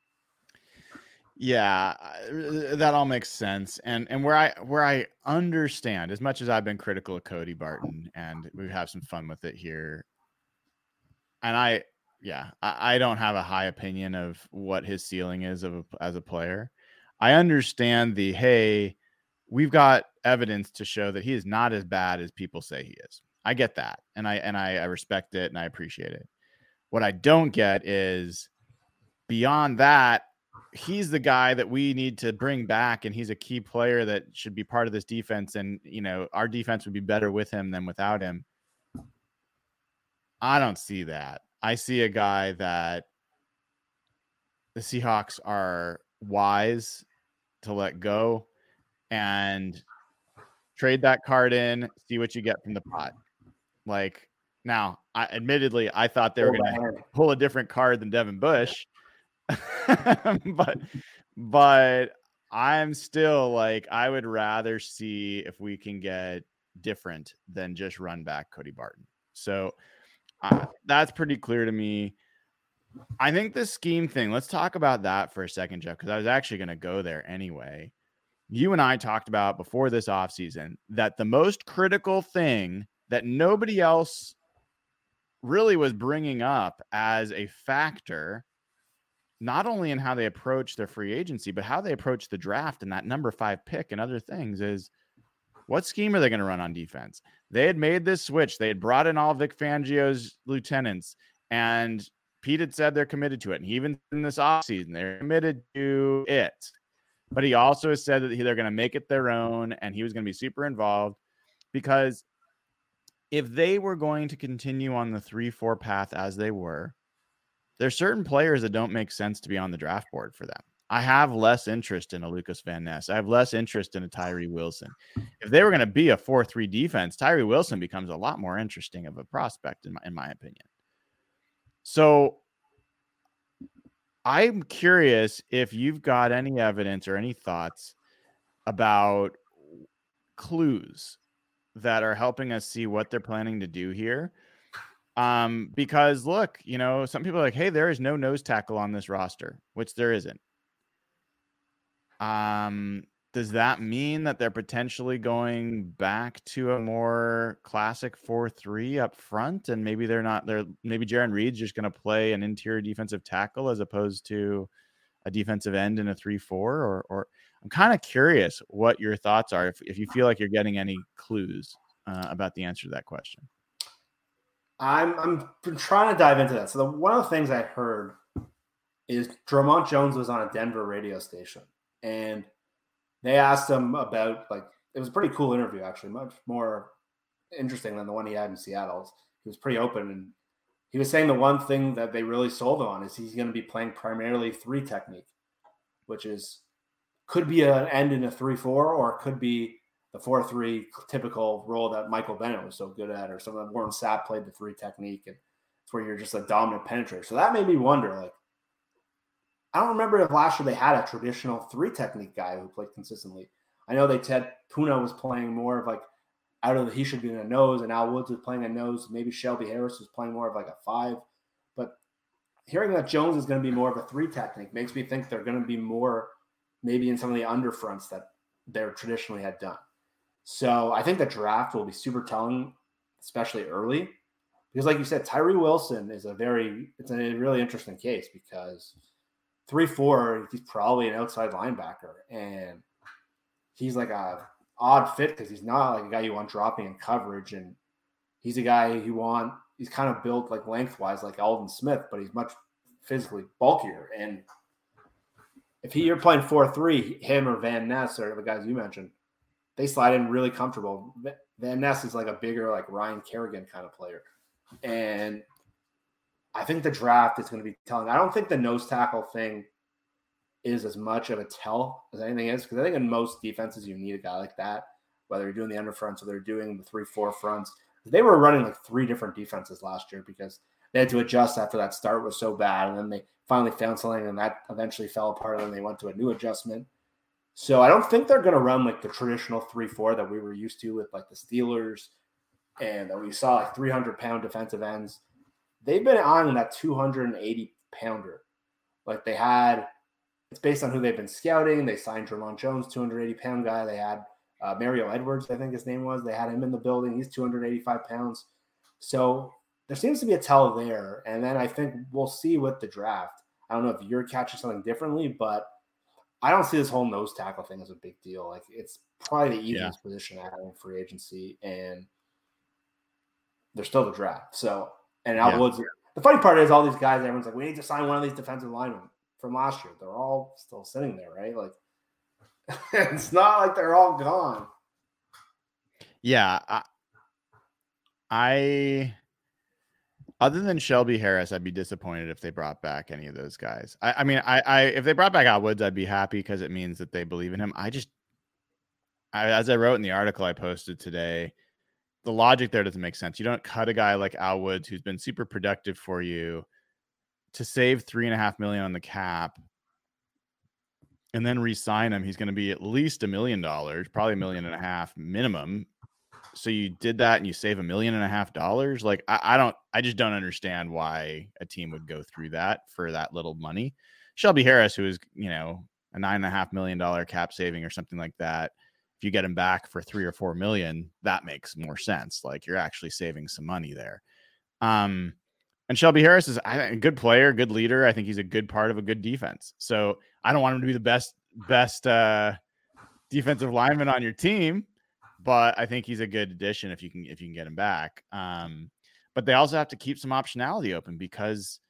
Yeah, uh, that all makes sense. And and where I where I understand as much as I've been critical of Cody Barton and we have some fun with it here. And I yeah, I, I don't have a high opinion of what his ceiling is of a, as a player. I understand the hey, we've got evidence to show that he is not as bad as people say he is. I get that. And I and I, I respect it and I appreciate it. What I don't get is beyond that, he's the guy that we need to bring back and he's a key player that should be part of this defense and you know our defense would be better with him than without him. I don't see that. I see a guy that the seahawks are wise to let go and trade that card in see what you get from the pot. Like now I, admittedly i thought they were going to pull a different card than devin bush but but I'm still like I would rather see if we can get different than just run back Cody Barton. So uh, that's pretty clear to me. I think the scheme thing, let's talk about that for a second, Jeff, because I was actually going to go there anyway. You and I talked about before this offseason that the most critical thing that nobody else really was bringing up as a factor not only in how they approach their free agency, but how they approach the draft and that number five pick and other things is what scheme are they going to run on defense? They had made this switch. They had brought in all Vic Fangio's lieutenants, and Pete had said they're committed to it. And even in this offseason, they're committed to it. But he also has said that they're going to make it their own, and he was going to be super involved because if they were going to continue on the 3 4 path as they were, there's certain players that don't make sense to be on the draft board for them. I have less interest in a Lucas Van Ness. I have less interest in a Tyree Wilson. If they were going to be a 4 3 defense, Tyree Wilson becomes a lot more interesting of a prospect, in my, in my opinion. So I'm curious if you've got any evidence or any thoughts about clues that are helping us see what they're planning to do here um, because look, you know, some people are like, hey, there is no nose tackle on this roster, which there isn't. Um, does that mean that they're potentially going back to a more classic 4-3 up front and maybe they're not they're maybe Jarran Reed's just going to play an interior defensive tackle as opposed to a defensive end in a 3-4 or or I'm kind of curious what your thoughts are if, if you feel like you're getting any clues uh, about the answer to that question. I'm I'm trying to dive into that. So the, one of the things I heard is Dre'Mont Jones was on a Denver radio station, and they asked him about like it was a pretty cool interview actually, much more interesting than the one he had in Seattle. He was pretty open and he was saying the one thing that they really sold on is he's going to be playing primarily three technique, which is could be an end in a three four or could be the four three typical role that Michael Bennett was so good at, or some of Warren Sapp played the three technique, and it's where you're just a dominant penetrator. So that made me wonder, like, I don't remember if last year they had a traditional three technique guy who played consistently. I know they said Poona was playing more of like out of the, he should be in a nose, and Al Woods was playing a nose. Maybe Shelby Harris was playing more of like a five. But hearing that Jones is going to be more of a three technique makes me think they're going to be more maybe in some of the underfronts that they're traditionally had done. So I think the draft will be super telling, especially early, because like you said, Tyree Wilson is a very it's a really interesting case because three four he's probably an outside linebacker and he's like a odd fit because he's not like a guy you want dropping in coverage, and he's a guy you want. He's kind of built like lengthwise, like Aldon Smith, but he's much physically bulkier. And if he, you're playing four three, him or Van Ness or the guys you mentioned, they slide in really comfortable. Van Ness is like a bigger, like Ryan Kerrigan kind of player, and I think the draft is going to be telling. I don't think the nose tackle thing is as much of a tell as anything is because I think in most defenses you need a guy like that, whether you're doing the underfronts or they're doing the three four fronts. They were running like three different defenses last year because they had to adjust after that start was so bad, and then they finally found something, and that eventually fell apart, and then they went to a new adjustment. So I don't think they're going to run like the traditional three four that we were used to with like the Steelers, and that we saw like 300 pound defensive ends. They've been on that 280 pounder, like they had it's based on who they've been scouting. They signed Dre'Mont Jones, 280 pound guy. They had uh, Mario Edwards, I think his name was. They had him in the building. He's 285 pounds. So there seems to be a tell there. And then I think we'll see with the draft. I don't know if you're catching something differently, but I don't see this whole nose tackle thing as a big deal. Like it's probably the easiest yeah. position to have in free agency, and there's still the draft. So and Al yeah. Woods. The funny part is all these guys. Everyone's like, we need to sign one of these defensive linemen from last year. They're all still sitting there, right? Like it's not like they're all gone. Yeah, I, I other than Shelby Harris, I'd be disappointed if they brought back any of those guys. I, I mean, I, I if they brought back Al Woods, I'd be happy because it means that they believe in him. I just, I, as I wrote in the article I posted today, the logic there doesn't make sense. You don't cut a guy like Al Woods who's been super productive for you to save three and a half million on the cap and then re-sign him, he's going to be at least a million dollars, probably a million and a half minimum. So you did that and you save a million and a half dollars. Like I, I, don't, I just don't understand why a team would go through that for that little money. Shelby Harris, who is you know a nine and a half million dollar cap saving or something like that, if you get him back for three or four million, that makes more sense. Like you're actually saving some money there. Um, and Shelby Harris is a good player, good leader. I think he's a good part of a good defense. So I don't want him to be the best best uh, defensive lineman on your team, but I think he's a good addition if you can if you can get him back. Um, but they also have to keep some optionality open because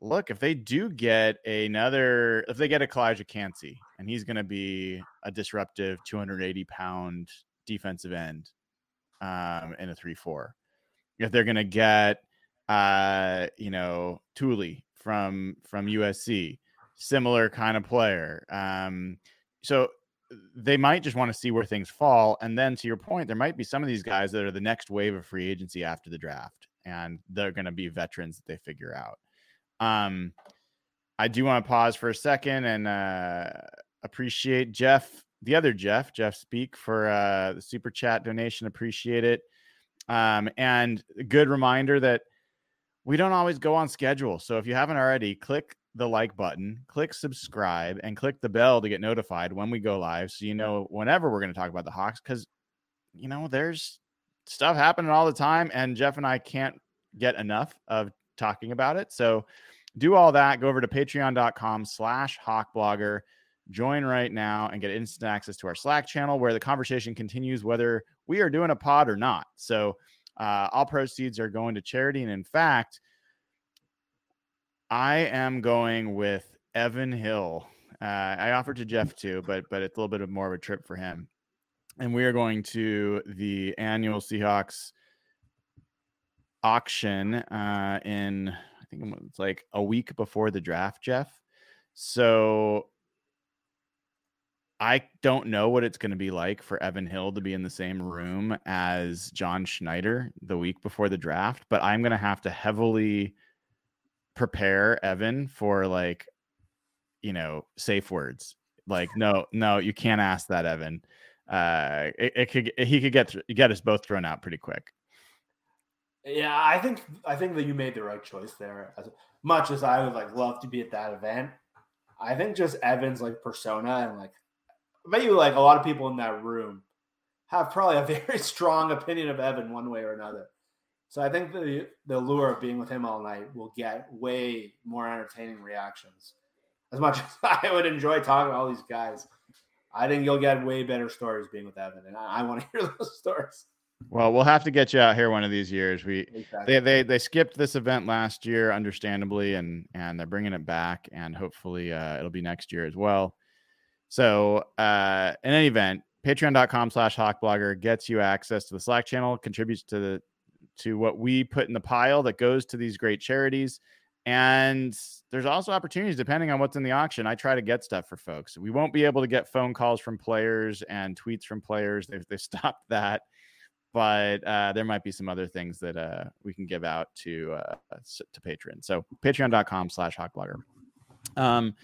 look, if they do get another, if they get a Calijah Kancey and he's going to be a disruptive 280 pound defensive end um, in a three four, if they're going to get uh, you know, Tuli from from USC, similar kind of player. Um, so they might just want to see where things fall. And then to your point, there might be some of these guys that are the next wave of free agency after the draft, and they're going to be veterans that they figure out. Um, I do want to pause for a second and uh, appreciate Jeff, the other Jeff, Jeff Speak for uh, the super chat donation. Appreciate it. Um, and a good reminder that we don't always go on schedule. So if you haven't already, click the like button, click subscribe, and click the bell to get notified when we go live so you know whenever we're going to talk about the Hawks because, you know, there's stuff happening all the time. And Jeff and I can't get enough of talking about it. So do all that. Go over to patreon.com slash hawkblogger. Join right now and get instant access to our Slack channel where the conversation continues whether we are doing a pod or not. So, uh, all proceeds are going to charity. And in fact, I am going with Evan Hill. Uh, I offered to Jeff too, but but it's a little bit of more of a trip for him. and we are going to the annual Seahawks auction uh, in I think it's like a week before the draft, Jeff. So I don't know what it's going to be like for Evan Hill to be in the same room as John Schneider the week before the draft, but I'm going to have to heavily prepare Evan for like, you know, safe words. Like, no, no, you can't ask that, Evan. Uh, it, it could, he could get get us both thrown out pretty quick. Yeah, I think I think that you made the right choice there. As much as I would like love to be at that event, I think just Evan's like persona and like maybe like a lot of people in that room have probably a very strong opinion of Evan one way or another. So I think the the lure of being with him all night will get way more entertaining reactions. As much as I would enjoy talking to all these guys, I think you'll get way better stories being with Evan, and I, I want to hear those stories. Well, we'll have to get you out here one of these years. We exactly. they, they they skipped this event last year, understandably, and and they're bringing it back, and hopefully uh, it'll be next year as well. So, uh, in any event, patreon.com slash hawkblogger gets you access to the Slack channel, contributes to the to what we put in the pile that goes to these great charities. And there's also opportunities depending on what's in the auction. I try to get stuff for folks. We won't be able to get phone calls from players and tweets from players. They've, they've stopped that. But uh, there might be some other things that uh, we can give out to uh, to patrons. So patreon.com slash hawkblogger. Um,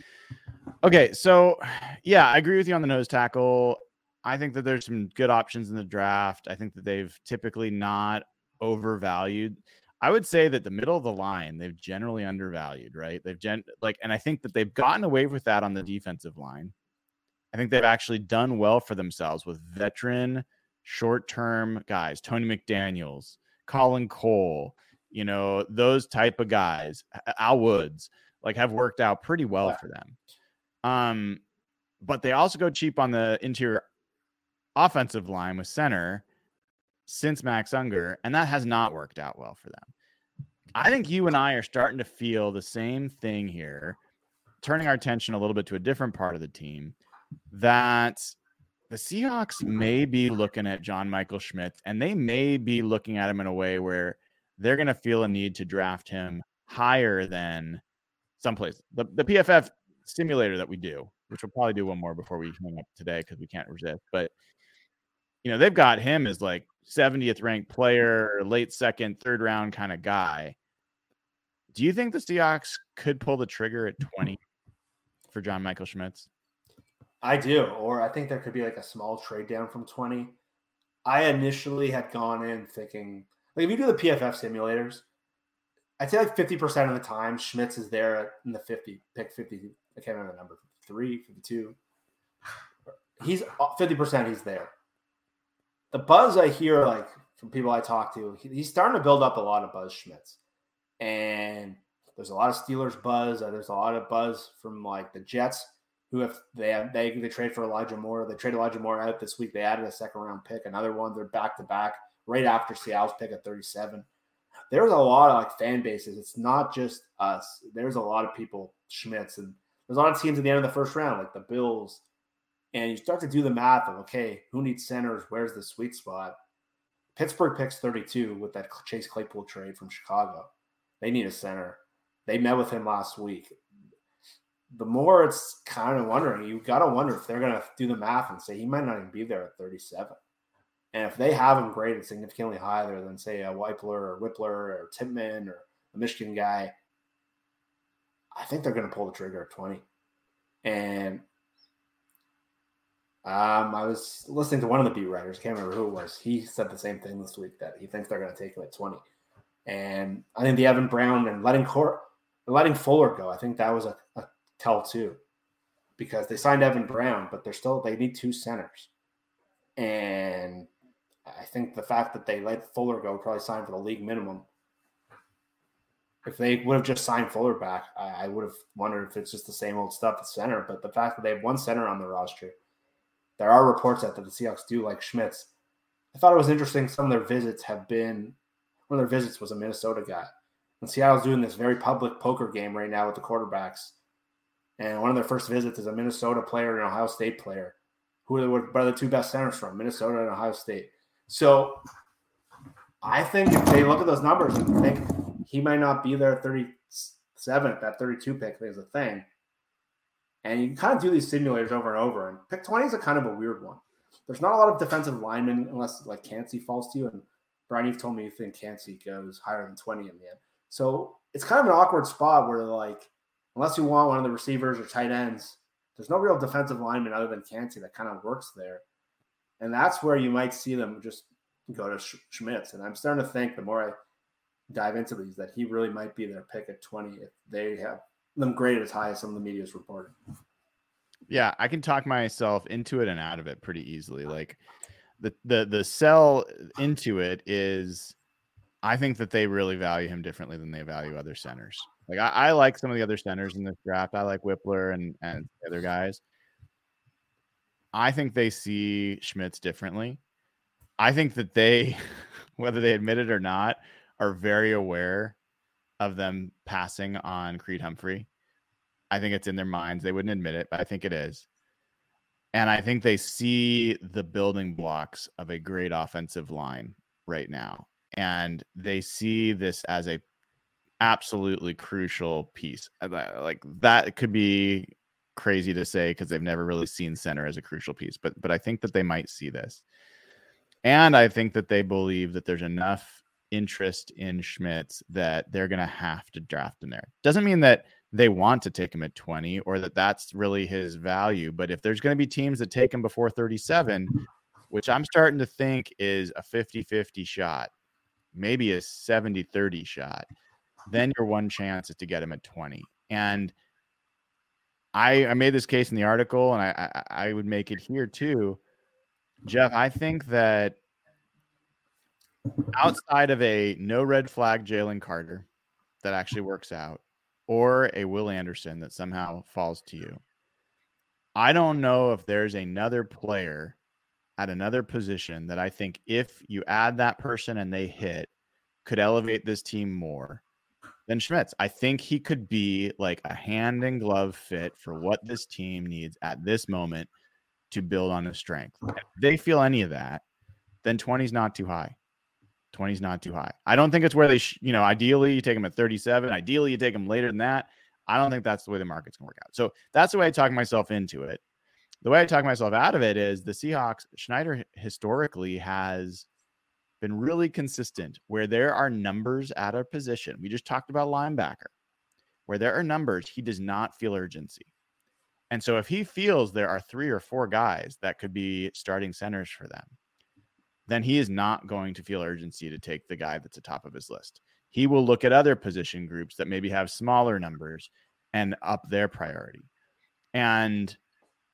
okay, so yeah, I agree with you on the nose tackle. I think that there's some good options in the draft. I think that they've typically not overvalued. I would say that the middle of the line, they've generally undervalued, right? They've gen like, and I think that they've gotten away with that on the defensive line. I think they've actually done well for themselves with veteran, short term guys, Tony McDaniels, Colin Cole, you know, those type of guys, Al Woods like have worked out pretty well for them. Um, but they also go cheap on the interior offensive line with center since Max Unger, and that has not worked out well for them. I think you and I are starting to feel the same thing here, turning our attention a little bit to a different part of the team that the Seahawks may be looking at John Michael Schmitz and they may be looking at him in a way where they're going to feel a need to draft him higher than someplace. The the PFF simulator that we do, which we'll probably do one more before we hang up today because we can't resist. But you know, they've got him as like 70th ranked player, late second, third round kind of guy. Do you think the Seahawks could pull the trigger at 20 for John Michael Schmitz? I do, or I think there could be like a small trade down from 20. I initially had gone in thinking, like, if you do the PFF simulators, I'd say like 50% of the time, Schmitz is there in the 50, pick 50. I can't remember the number, 53, 52. He's 50% uh, he's there. The buzz I hear, like from people I talk to, he's starting to build up a lot of buzz Schmitz. And there's a lot of Steelers buzz. Uh, there's a lot of buzz from like the Jets who have they have they they trade for Elijah Moore. They traded Elijah Moore out this week. They added a second round pick, another one. They're back to back right after Seattle's pick at 37 there's a lot of like fan bases. It's not just us. There's a lot of people, Schmitz, and there's a lot of teams at the end of the first round, like the Bills. And you start to do the math of okay, who needs centers? Where's the sweet spot? Pittsburgh picks 32 with that Chase Claypool trade from Chicago. They need a center. They met with him last week. The more it's kind of wondering, you got to wonder if they're going to do the math and say he might not even be there at 37. And if they have him graded significantly higher than, say, a Wypler or Wypler or Tippmann or a Michigan guy, I think they're going to pull the trigger at 20. And um, I was listening to one of the beat writers, can't remember who it was. He said the same thing this week that he thinks they're going to take him at 20. And I think the Evan Brown and letting Cor- letting Fuller go, I think that was a, a tell too, because they signed Evan Brown, but they're still they need two centers. And I think the fact that they let Fuller go probably signed for the league minimum. If they would have just signed Fuller back, I, I would have wondered if it's just the same old stuff at center. But the fact that they have one center on the roster, there are reports out that the Seahawks do like Schmitz. I thought it was interesting. Some of their visits have been one of their visits was a Minnesota guy. And Seattle's doing this very public poker game right now with the quarterbacks. And one of their first visits is a Minnesota player and an Ohio State player. who are the, are the two best centers from Minnesota and Ohio State. So I think if they look at those numbers and think he might not be there 37th, that 32 pick is a thing. And you can kind of do these simulators over and over. And pick 20 is a kind of a weird one. There's not a lot of defensive linemen unless like Kancey falls to you. And Brian, you've told me you think Kancey goes higher than 20 in the end. So it's kind of an awkward spot where like, unless you want one of the receivers or tight ends, there's no real defensive lineman other than Kancey that kind of works there. And that's where you might see them just go to Sch- Schmitz. And I'm starting to think the more I dive into these that he really might be their pick at 20 if they have them graded as high as some of the media is reporting. Yeah, I can talk myself into it and out of it pretty easily. Like the the the sell into it is I think that they really value him differently than they value other centers. Like I, I like some of the other centers in this draft. I like Wypler and and other guys. I think they see Schmitz differently. I think that they, whether they admit it or not, are very aware of them passing on Creed Humphrey. I think it's in their minds. They wouldn't admit it, but I think it is. And I think they see the building blocks of a great offensive line right now. And they see this as a absolutely crucial piece. Uh, like that could be crazy to say because they've never really seen center as a crucial piece, but but I think that they might see this. And I think that they believe that there's enough interest in Schmitz that they're going to have to draft him there. Doesn't mean that they want to take him at 20 or that that's really his value. But if there's going to be teams that take him before 37, which I'm starting to think is a 50 50 shot, maybe a 70 30 shot, then your one chance is to get him at 20. And I, I made this case in the article and I, I, I would make it here too. Jeff, I think that outside of a no red flag Jalen Carter that actually works out, or a Will Anderson that somehow falls to you, I don't know if there's another player at another position that I think if you add that person and they hit, could elevate this team more than Schmitz. I think he could be like a hand and glove fit for what this team needs at this moment to build on his strength. If they feel any of that, then 20 is not too high. 20 is not too high. I don't think it's where they, sh- you know, ideally you take them at 37. Ideally you take them later than that. I don't think that's the way the market's going to work out. So that's the way I talk myself into it. The way I talk myself out of it is the Seahawks, Schneider historically has been really consistent where there are numbers at a position. We just talked about linebacker, where there are numbers, he does not feel urgency. And so if he feels there are three or four guys that could be starting centers for them, then he is not going to feel urgency to take the guy that's atop of his list. He will look at other position groups that maybe have smaller numbers and up their priority. And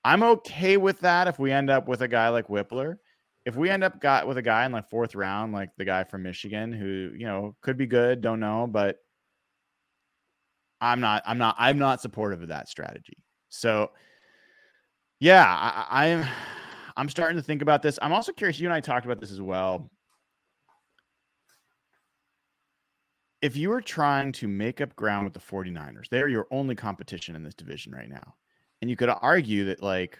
I'm okay with that if we end up with a guy like Wypler. If we end up got with a guy in like fourth round, like the guy from Michigan, who you know could be good, don't know, but I'm not, I'm not, I'm not supportive of that strategy. So, yeah, I, I'm I'm starting to think about this. I'm also curious. You and I talked about this as well. If you were trying to make up ground with the 49ers, they're your only competition in this division right now. And you could argue that, like,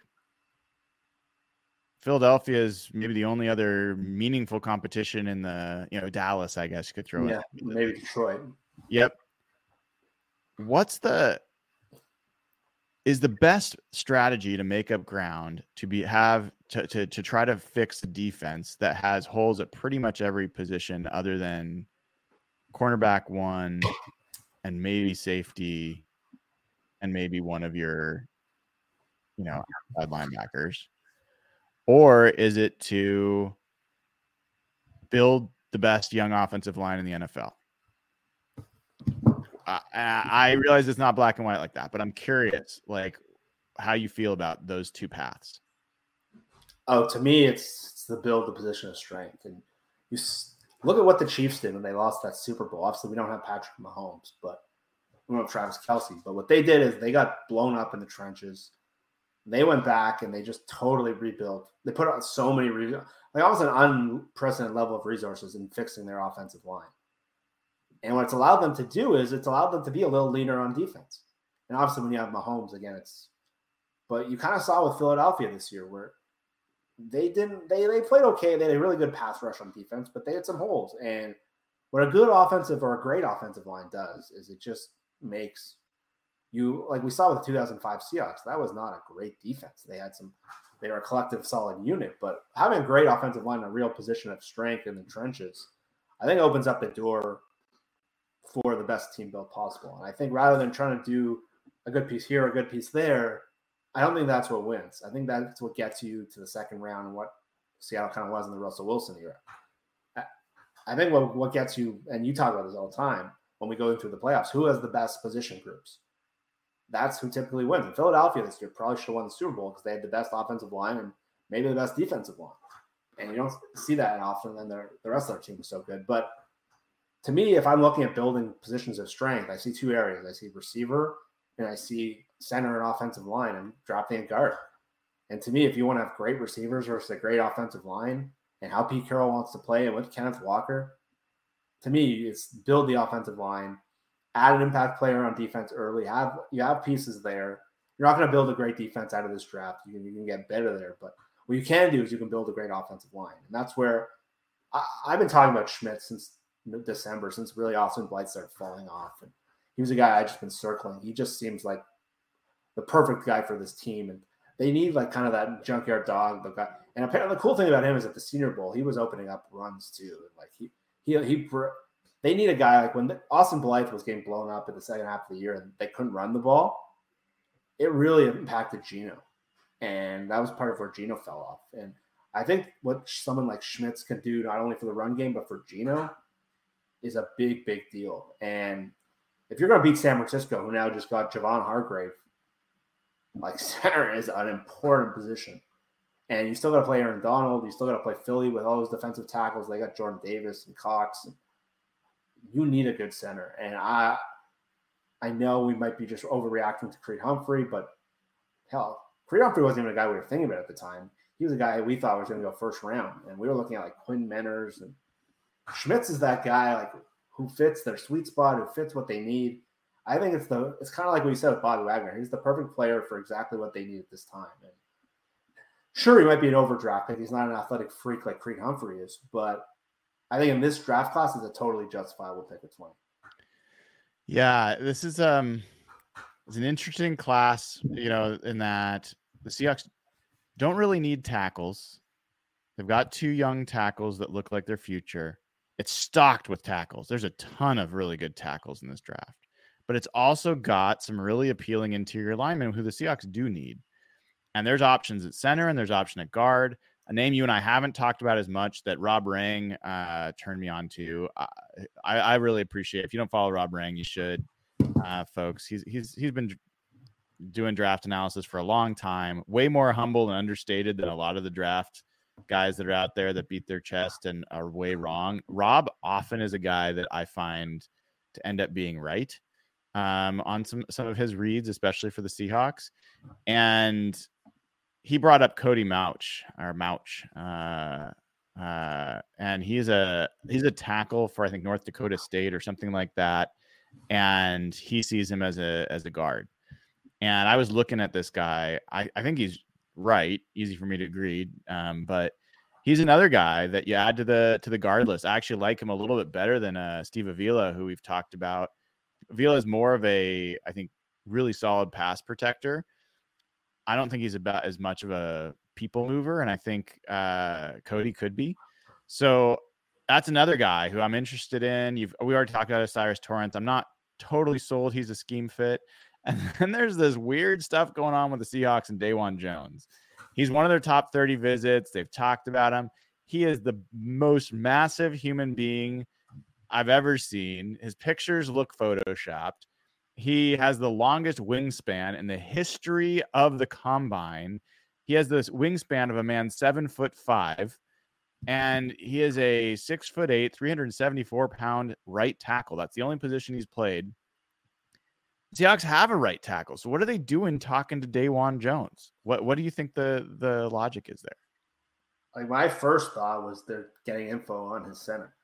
Philadelphia is maybe the only other meaningful competition in the, you know, Dallas, I guess you could throw yeah, it. maybe Detroit. Yep. What's the is the best strategy to make up ground to be have to, to to try to fix a defense that has holes at pretty much every position other than cornerback one and maybe safety and maybe one of your you know outside linebackers or is it to build the best young offensive line in the NFL I realize it's not black and white like that, but I'm curious, like how you feel about those two paths. Oh, to me, it's, it's the build the position of strength, and you look at what the Chiefs did when they lost that Super Bowl. Obviously, we don't have Patrick Mahomes, but we don't have Travis Kelce. But what they did is they got blown up in the trenches. They went back and they just totally rebuilt. They put out so many, like almost an unprecedented level of resources in fixing their offensive line. And what it's allowed them to do is it's allowed them to be a little leaner on defense. And obviously, when you have Mahomes again, it's. But you kind of saw with Philadelphia this year where they didn't. They they played okay. They had a really good pass rush on defense, but they had some holes. And what a good offensive or a great offensive line does is it just makes you like we saw with the 2005 Seahawks. That was not a great defense. They had some. They were a collective solid unit, but having a great offensive line, a real position of strength in the trenches, I think opens up the door for the best team build possible. And I think rather than trying to do a good piece here, a good piece there, I don't think that's what wins. I think that's what gets you to the second round and what Seattle kind of was in the Russell Wilson era. I think what, what gets you, and you talk about this all the time when we go into the playoffs, who has the best position groups? That's who typically wins. In Philadelphia this year probably should have won the Super Bowl because they had the best offensive line and maybe the best defensive line. And you don't see that often, and the rest of their team is so good. But to me, if I'm looking at building positions of strength, I see two areas. I see receiver and I see center and offensive line and drop a guard. And to me, if you want to have great receivers versus a great offensive line and how Pete Carroll wants to play and with Kenneth Walker, to me, it's build the offensive line, add an impact player on defense early. Have you have pieces there. You're not going to build a great defense out of this draft. You can, you can get better there, but what you can do is you can build a great offensive line, and that's where I, have been talking about Schmitz since December, since really Austin Blythe started falling off, and he was a guy I just been circling. He just seems like the perfect guy for this team, and they need like kind of that junkyard dog, the guy. And apparently, the cool thing about him is at the Senior Bowl, he was opening up runs too. Like he he he. They need a guy like when Austin Blythe was getting blown up in the second half of the year and they couldn't run the ball. It really impacted Geno, and that was part of where Geno fell off. And I think what someone like Schmitz can do not only for the run game but for Geno is a big, big deal. And if you're going to beat San Francisco, who now just got Javon Hargrave, like center is an important position. And you still got to play Aaron Donald. You still got to play Philly with all those defensive tackles. They got Jordan Davis and Cox. You need a good center. And I, I know we might be just overreacting to Creed Humphrey, but hell, Creed Humphrey wasn't even a guy we were thinking about at the time. He was a guy we thought was going to go first round, and we were looking at like Quinn Meinerz and Schmitz is that guy like who fits their sweet spot, who fits what they need. I think it's the it's kind of like what you said with Bobby Wagner. He's the perfect player for exactly what they need at this time. And sure, he might be an overdraft pick. He's not an athletic freak like Creed Humphrey is, but I think in this draft class is a totally justifiable pick at 20. Yeah, this is um it's an interesting class, you know, in that the Seahawks don't really need tackles. They've got two young tackles that look like their future it's stocked with tackles. There's a ton of really good tackles in this draft, but it's also got some really appealing interior linemen who the Seahawks do need. And there's options at center and there's option at guard. A name you and I haven't talked about as much that Rob Rang uh, turned me on to. I, I really appreciate. It. If you don't follow Rob Rang, you should, uh, folks. He's he's he's been doing draft analysis for a long time. Way more humble and understated than a lot of the draft guys that are out there that beat their chest and are way wrong. Rob often is a guy that I find to end up being right um, on some some of his reads, especially for the Seahawks. And he brought up Cody Mauch or Mauch, Uh, uh, and he's a he's a tackle for I think North Dakota State or something like that, and he sees him as a as a guard. And I was looking at this guy. I, I think he's right. Easy for me to agree. Um, but he's another guy that you add to the to the guard list. I actually like him a little bit better than uh, Steve Avila, who we've talked about. Avila is more of a, I think, really solid pass protector. I don't think he's about as much of a people mover, and I think uh, Cody could be. So that's another guy who I'm interested in. You've we already talked about O'Cyrus Torrence. I'm not totally sold he's a scheme fit. And then there's this weird stuff going on with the Seahawks and Dawand Jones. He's one of their top 30 visits. They've talked about him. He is the most massive human being I've ever seen. His pictures look photoshopped. He has the longest wingspan in the history of the combine. He has this wingspan of a man seven foot five, and he is a six foot eight, 374 pound right tackle. That's the only position he's played. Seahawks have a right tackle. So what are they doing talking to Dawand Jones? What what do you think the the logic is there? Like my first thought was they're getting info on his center.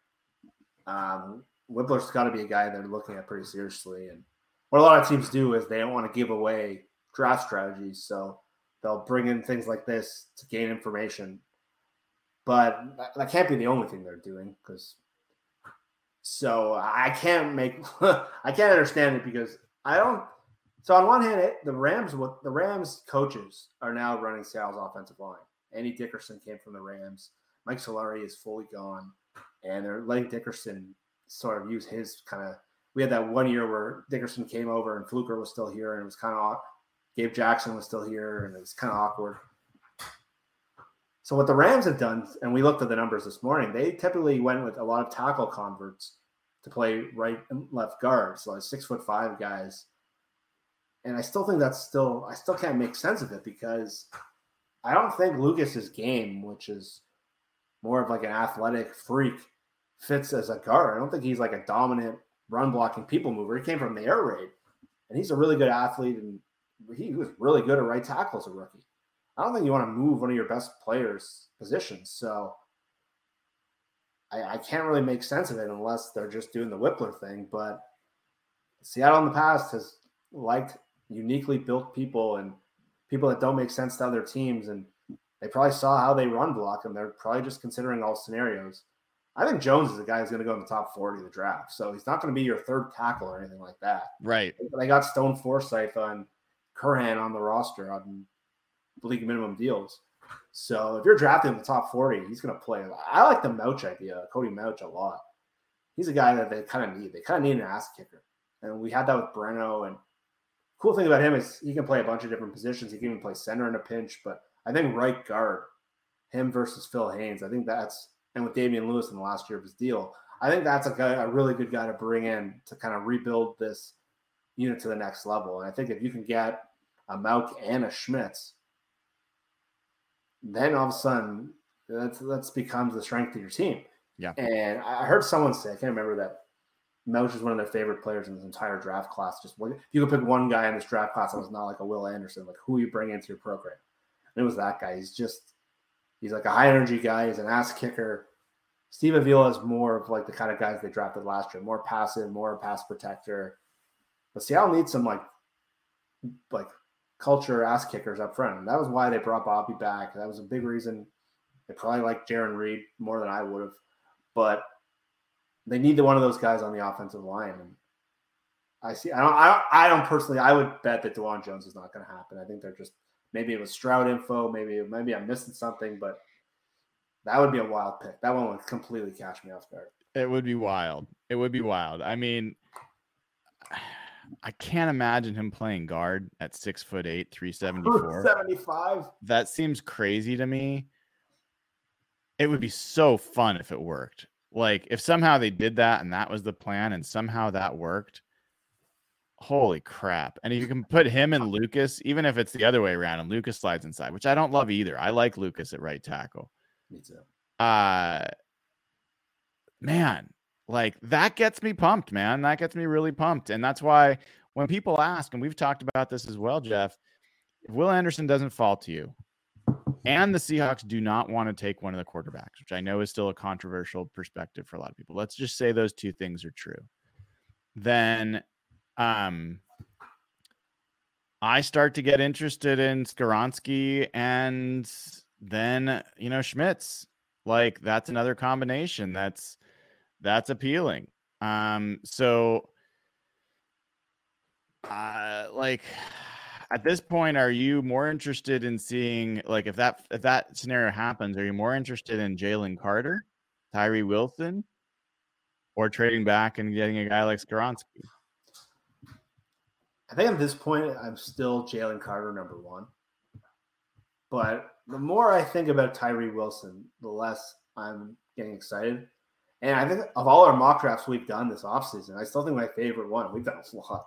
Um, Wypler's got to be a guy they're looking at pretty seriously. And what a lot of teams do is they don't want to give away draft strategies, so they'll bring in things like this to gain information. But that, that can't be the only thing they're doing because so I can't make I can't understand it because I don't so on one hand, it, the Rams, what the Rams coaches are now running Seattle's offensive line. Andy Dickerson came from the Rams. Mike Solari is fully gone, and they're letting Dickerson sort of use his kind of. We had that one year where Dickerson came over and Fluker was still here, and it was kind of. Gabe Jackson was still here, and it was kind of awkward. So what the Rams have done, and we looked at the numbers this morning, they typically went with a lot of tackle converts to play right and left guards, so like six foot five guys and I still think that's still I still can't make sense of it because I don't think Lucas's game, which is more of like an athletic freak, fits as a guard. I don't think he's like a dominant run blocking people mover. He came from the air raid, and he's a really good athlete, and he was really good at right tackle as a rookie. I don't think you want to move one of your best players' positions. So I, I can't really make sense of it unless they're just doing the Wypler thing. But Seattle in the past has liked uniquely built people and people that don't make sense to other teams. And they probably saw how they run block and they're probably just considering all scenarios. I think Jones is a guy who's going to go in the top 40 of the draft. So he's not going to be your third tackle or anything like that. Right. They got Stone Forsythe on Curhan on the roster on the league minimum deals. So if you're drafting in the top 40, he's going to play. I like the Mauch idea, Cody Mauch, a lot. He's a guy that they kind of need. They kind of need an ass kicker. And we had that with Breno and cool thing about him is he can play a bunch of different positions. He can even play center in a pinch, but I think right guard, him versus Phil Haynes, I think that's and with Damien Lewis in the last year of his deal, I think that's a guy, a really good guy to bring in to kind of rebuild this unit to the next level. And I think if you can get a Mauch and a Schmitz, then all of a sudden that's that's becomes the strength of your team. Yeah. And I heard someone say, I can't remember that Mauch is one of their favorite players in this entire draft class. Just if you could pick one guy in this draft class that was not like a Will Anderson, like who you bring into your program, and it was that guy. He's just he's like a high energy guy. He's an ass kicker. Steve Avila is more of like the kind of guys they drafted last year, more passive, more pass protector. But Seattle needs some like like culture ass kickers up front. And that was why they brought Bobby back. That was a big reason. They probably like Jarran Reed more than I would have. But they need one of those guys on the offensive line. And I see. I don't. I don't, I don't personally. I would bet that Dawand Jones is not going to happen. I think they're just maybe it was Stroud info. Maybe maybe I'm missing something, but that would be a wild pick. That one would completely catch me off guard. It would be wild. It would be wild. I mean, I can't imagine him playing guard at six foot eight, 374. 75. That seems crazy to me. It would be so fun if it worked. Like if somehow they did that and that was the plan and somehow that worked, holy crap. And if you can put him and Lucas, even if it's the other way around and Lucas slides inside, which I don't love either. I like Lucas at right tackle. Me too. Uh man, like that gets me pumped, man. That gets me really pumped. And that's why when people ask, and we've talked about this as well, Jeff, if Will Anderson doesn't fall to you, and the Seahawks do not want to take one of the quarterbacks, which I know is still a controversial perspective for a lot of people. Let's just say those two things are true. Then um I start to get interested in Skoronski and then, you know, Schmitz. Like that's another combination that's that's appealing. Um so uh like at this point, are you more interested in seeing like if that if that scenario happens, are you more interested in Jalen Carter, Tyree Wilson, or trading back and getting a guy like Skoronski? I think at this point, I'm still Jalen Carter number one. But the more I think about Tyree Wilson, the less I'm getting excited. And I think of all our mock drafts we've done this offseason, I still think my favorite one, we've done a lot,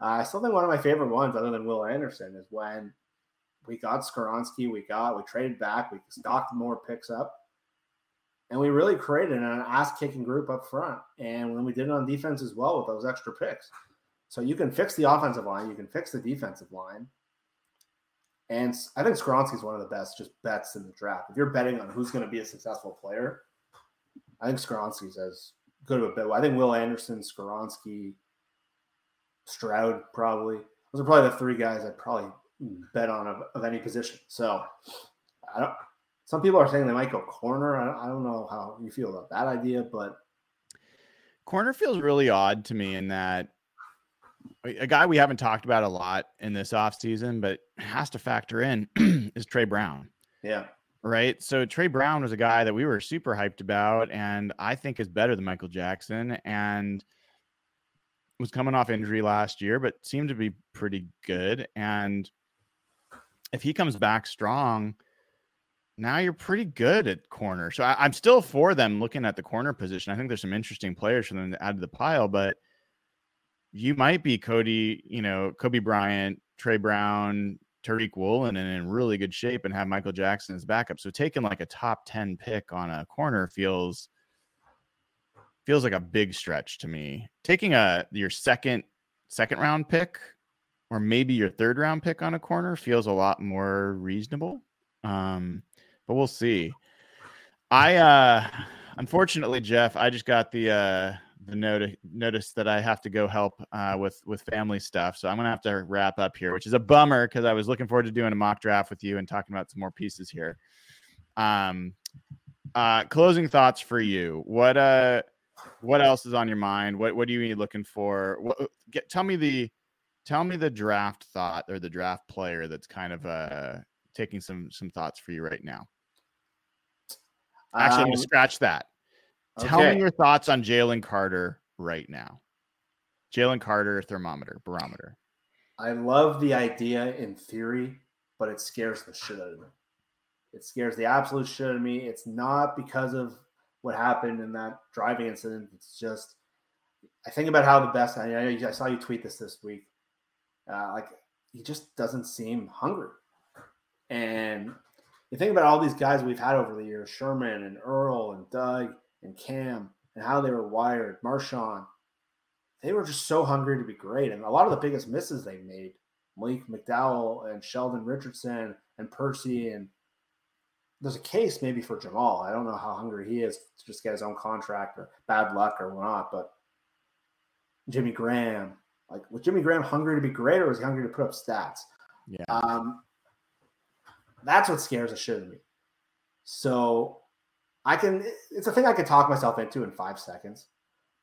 uh, I still think one of my favorite ones, other than Will Anderson, is when we got Skoronski, we got, we traded back, we stocked more picks up, and we really created an ass kicking group up front. And when we did it on defense as well with those extra picks. So you can fix the offensive line, you can fix the defensive line. And I think Skoronski is one of the best just bets in the draft. If you're betting on who's going to be a successful player, I think Skoronski's as good of a bet. I think Will Anderson, Skoronski, Stroud probably. Those are probably the three guys I'd probably bet on of, of any position. So I don't. Some people are saying they might go corner. I don't, I don't know how you feel about that idea, but corner feels really odd to me in that a guy we haven't talked about a lot in this offseason, but has to factor in is Tre Brown. Yeah. Right. So Tre Brown was a guy that we were super hyped about and I think is better than Michael Jackson and was coming off injury last year, but seemed to be pretty good. And if he comes back strong, now you're pretty good at corner. So I, am still for them looking at the corner position. I think there's some interesting players for them to add to the pile, but you might be Cody, you know, Coby Bryant, Tre Brown, Tariq Woolen and in really good shape and have Michael Jackson as backup. So taking like a top 10 pick on a corner feels feels like a big stretch to me. Taking a your second second round pick or maybe your third round pick on a corner feels a lot more reasonable. Um, but we'll see. I uh unfortunately, Jeff, I just got the uh the notice notice that I have to go help uh, with with family stuff. So I'm gonna have to wrap up here, which is a bummer because I was looking forward to doing a mock draft with you and talking about some more pieces here. Um, uh, closing thoughts for you. What uh, what else is on your mind? What what do you need looking for? What get tell me the tell me the draft thought or the draft player that's kind of uh taking some some thoughts for you right now. Actually, um, I'm gonna um, scratch that. Tell okay. me your thoughts on Jalen Carter right now. Jalen Carter thermometer, barometer. I love the idea in theory, but it scares the shit out of me. It scares the absolute shit out of me. It's not because of what happened in that driving incident. It's just, I think about how the best, I, I saw you tweet this this week. Uh, like, he just doesn't seem hungry. And you think about all these guys we've had over the years Sherman and Earl and Doug and Cam and how they were wired, Marshawn, they were just so hungry to be great. And a lot of the biggest misses they made, Malik McDowell and Sheldon Richardson and Percy, and there's a case maybe for Jamal. I don't know how hungry he is to just get his own contract or bad luck or whatnot, but Jimmy Graham, like was Jimmy Graham hungry to be great or was he hungry to put up stats? Yeah. Um, that's what scares the shit out of me. So I can. It's a thing I can talk myself into in five seconds,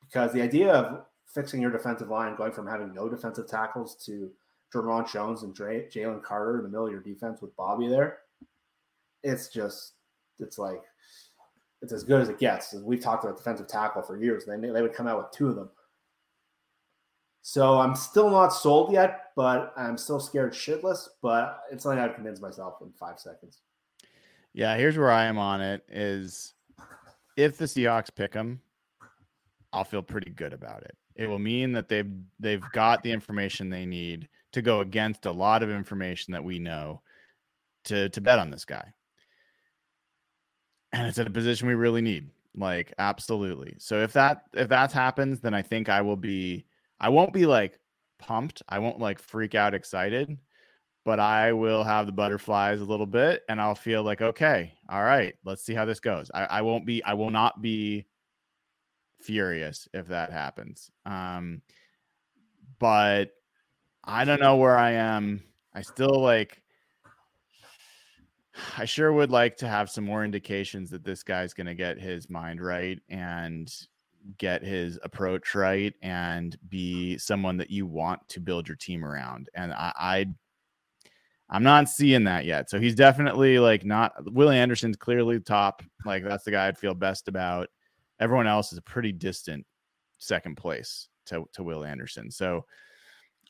because the idea of fixing your defensive line, going from having no defensive tackles to Dre'Mont Jones and Jalen Carter in the middle of your defense with Bobby there, it's just it's like it's as good as it gets. We've talked about defensive tackle for years. They they would come out with two of them. So I'm still not sold yet, but I'm still scared shitless. But it's something I'd convince myself in five seconds. Yeah, here's where I am on it is if the Seahawks pick him, I'll feel pretty good about it. It will mean that they've they've got the information they need to go against a lot of information that we know to to bet on this guy. And it's at a position we really need. Like absolutely. So if that if that happens, then I think I will be I won't be like pumped. I won't like freak out excited, but I will have the butterflies a little bit and I'll feel like, okay, all right, let's see how this goes. I, I won't be, I will not be furious if that happens. Um, but I don't know where I am. I still like, I sure would like to have some more indications that this guy's going to get his mind right and get his approach right and be someone that you want to build your team around. And I, I I'm not seeing that yet. So he's definitely like not Willie Anderson's clearly top. Like that's the guy I'd feel best about. Everyone else is a pretty distant second place to, to Will Anderson. So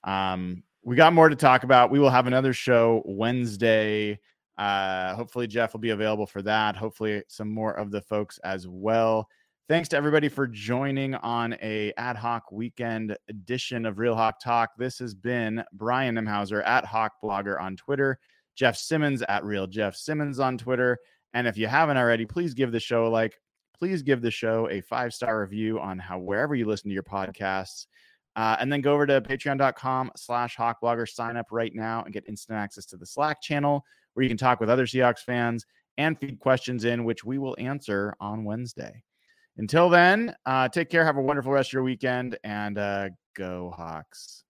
um we got more to talk about. We will have another show Wednesday. Uh hopefully Jeff will be available for that. Hopefully some more of the folks as well. Thanks to everybody for joining on a ad hoc weekend edition of Real Hawk Talk. This has been Brian Nemhauser at Hawk Blogger on Twitter, Jeff Simmons at Real Jeff Simmons on Twitter. And if you haven't already, please give the show a like. Please give the show a five star review on how wherever you listen to your podcasts. Uh, and then go over to patreon.com slash hawkblogger. Sign up right now and get instant access to the Slack channel where you can talk with other Seahawks fans and feed questions in, which we will answer on Wednesday. Until then, uh, take care. Have a wonderful rest of your weekend and uh, go Hawks.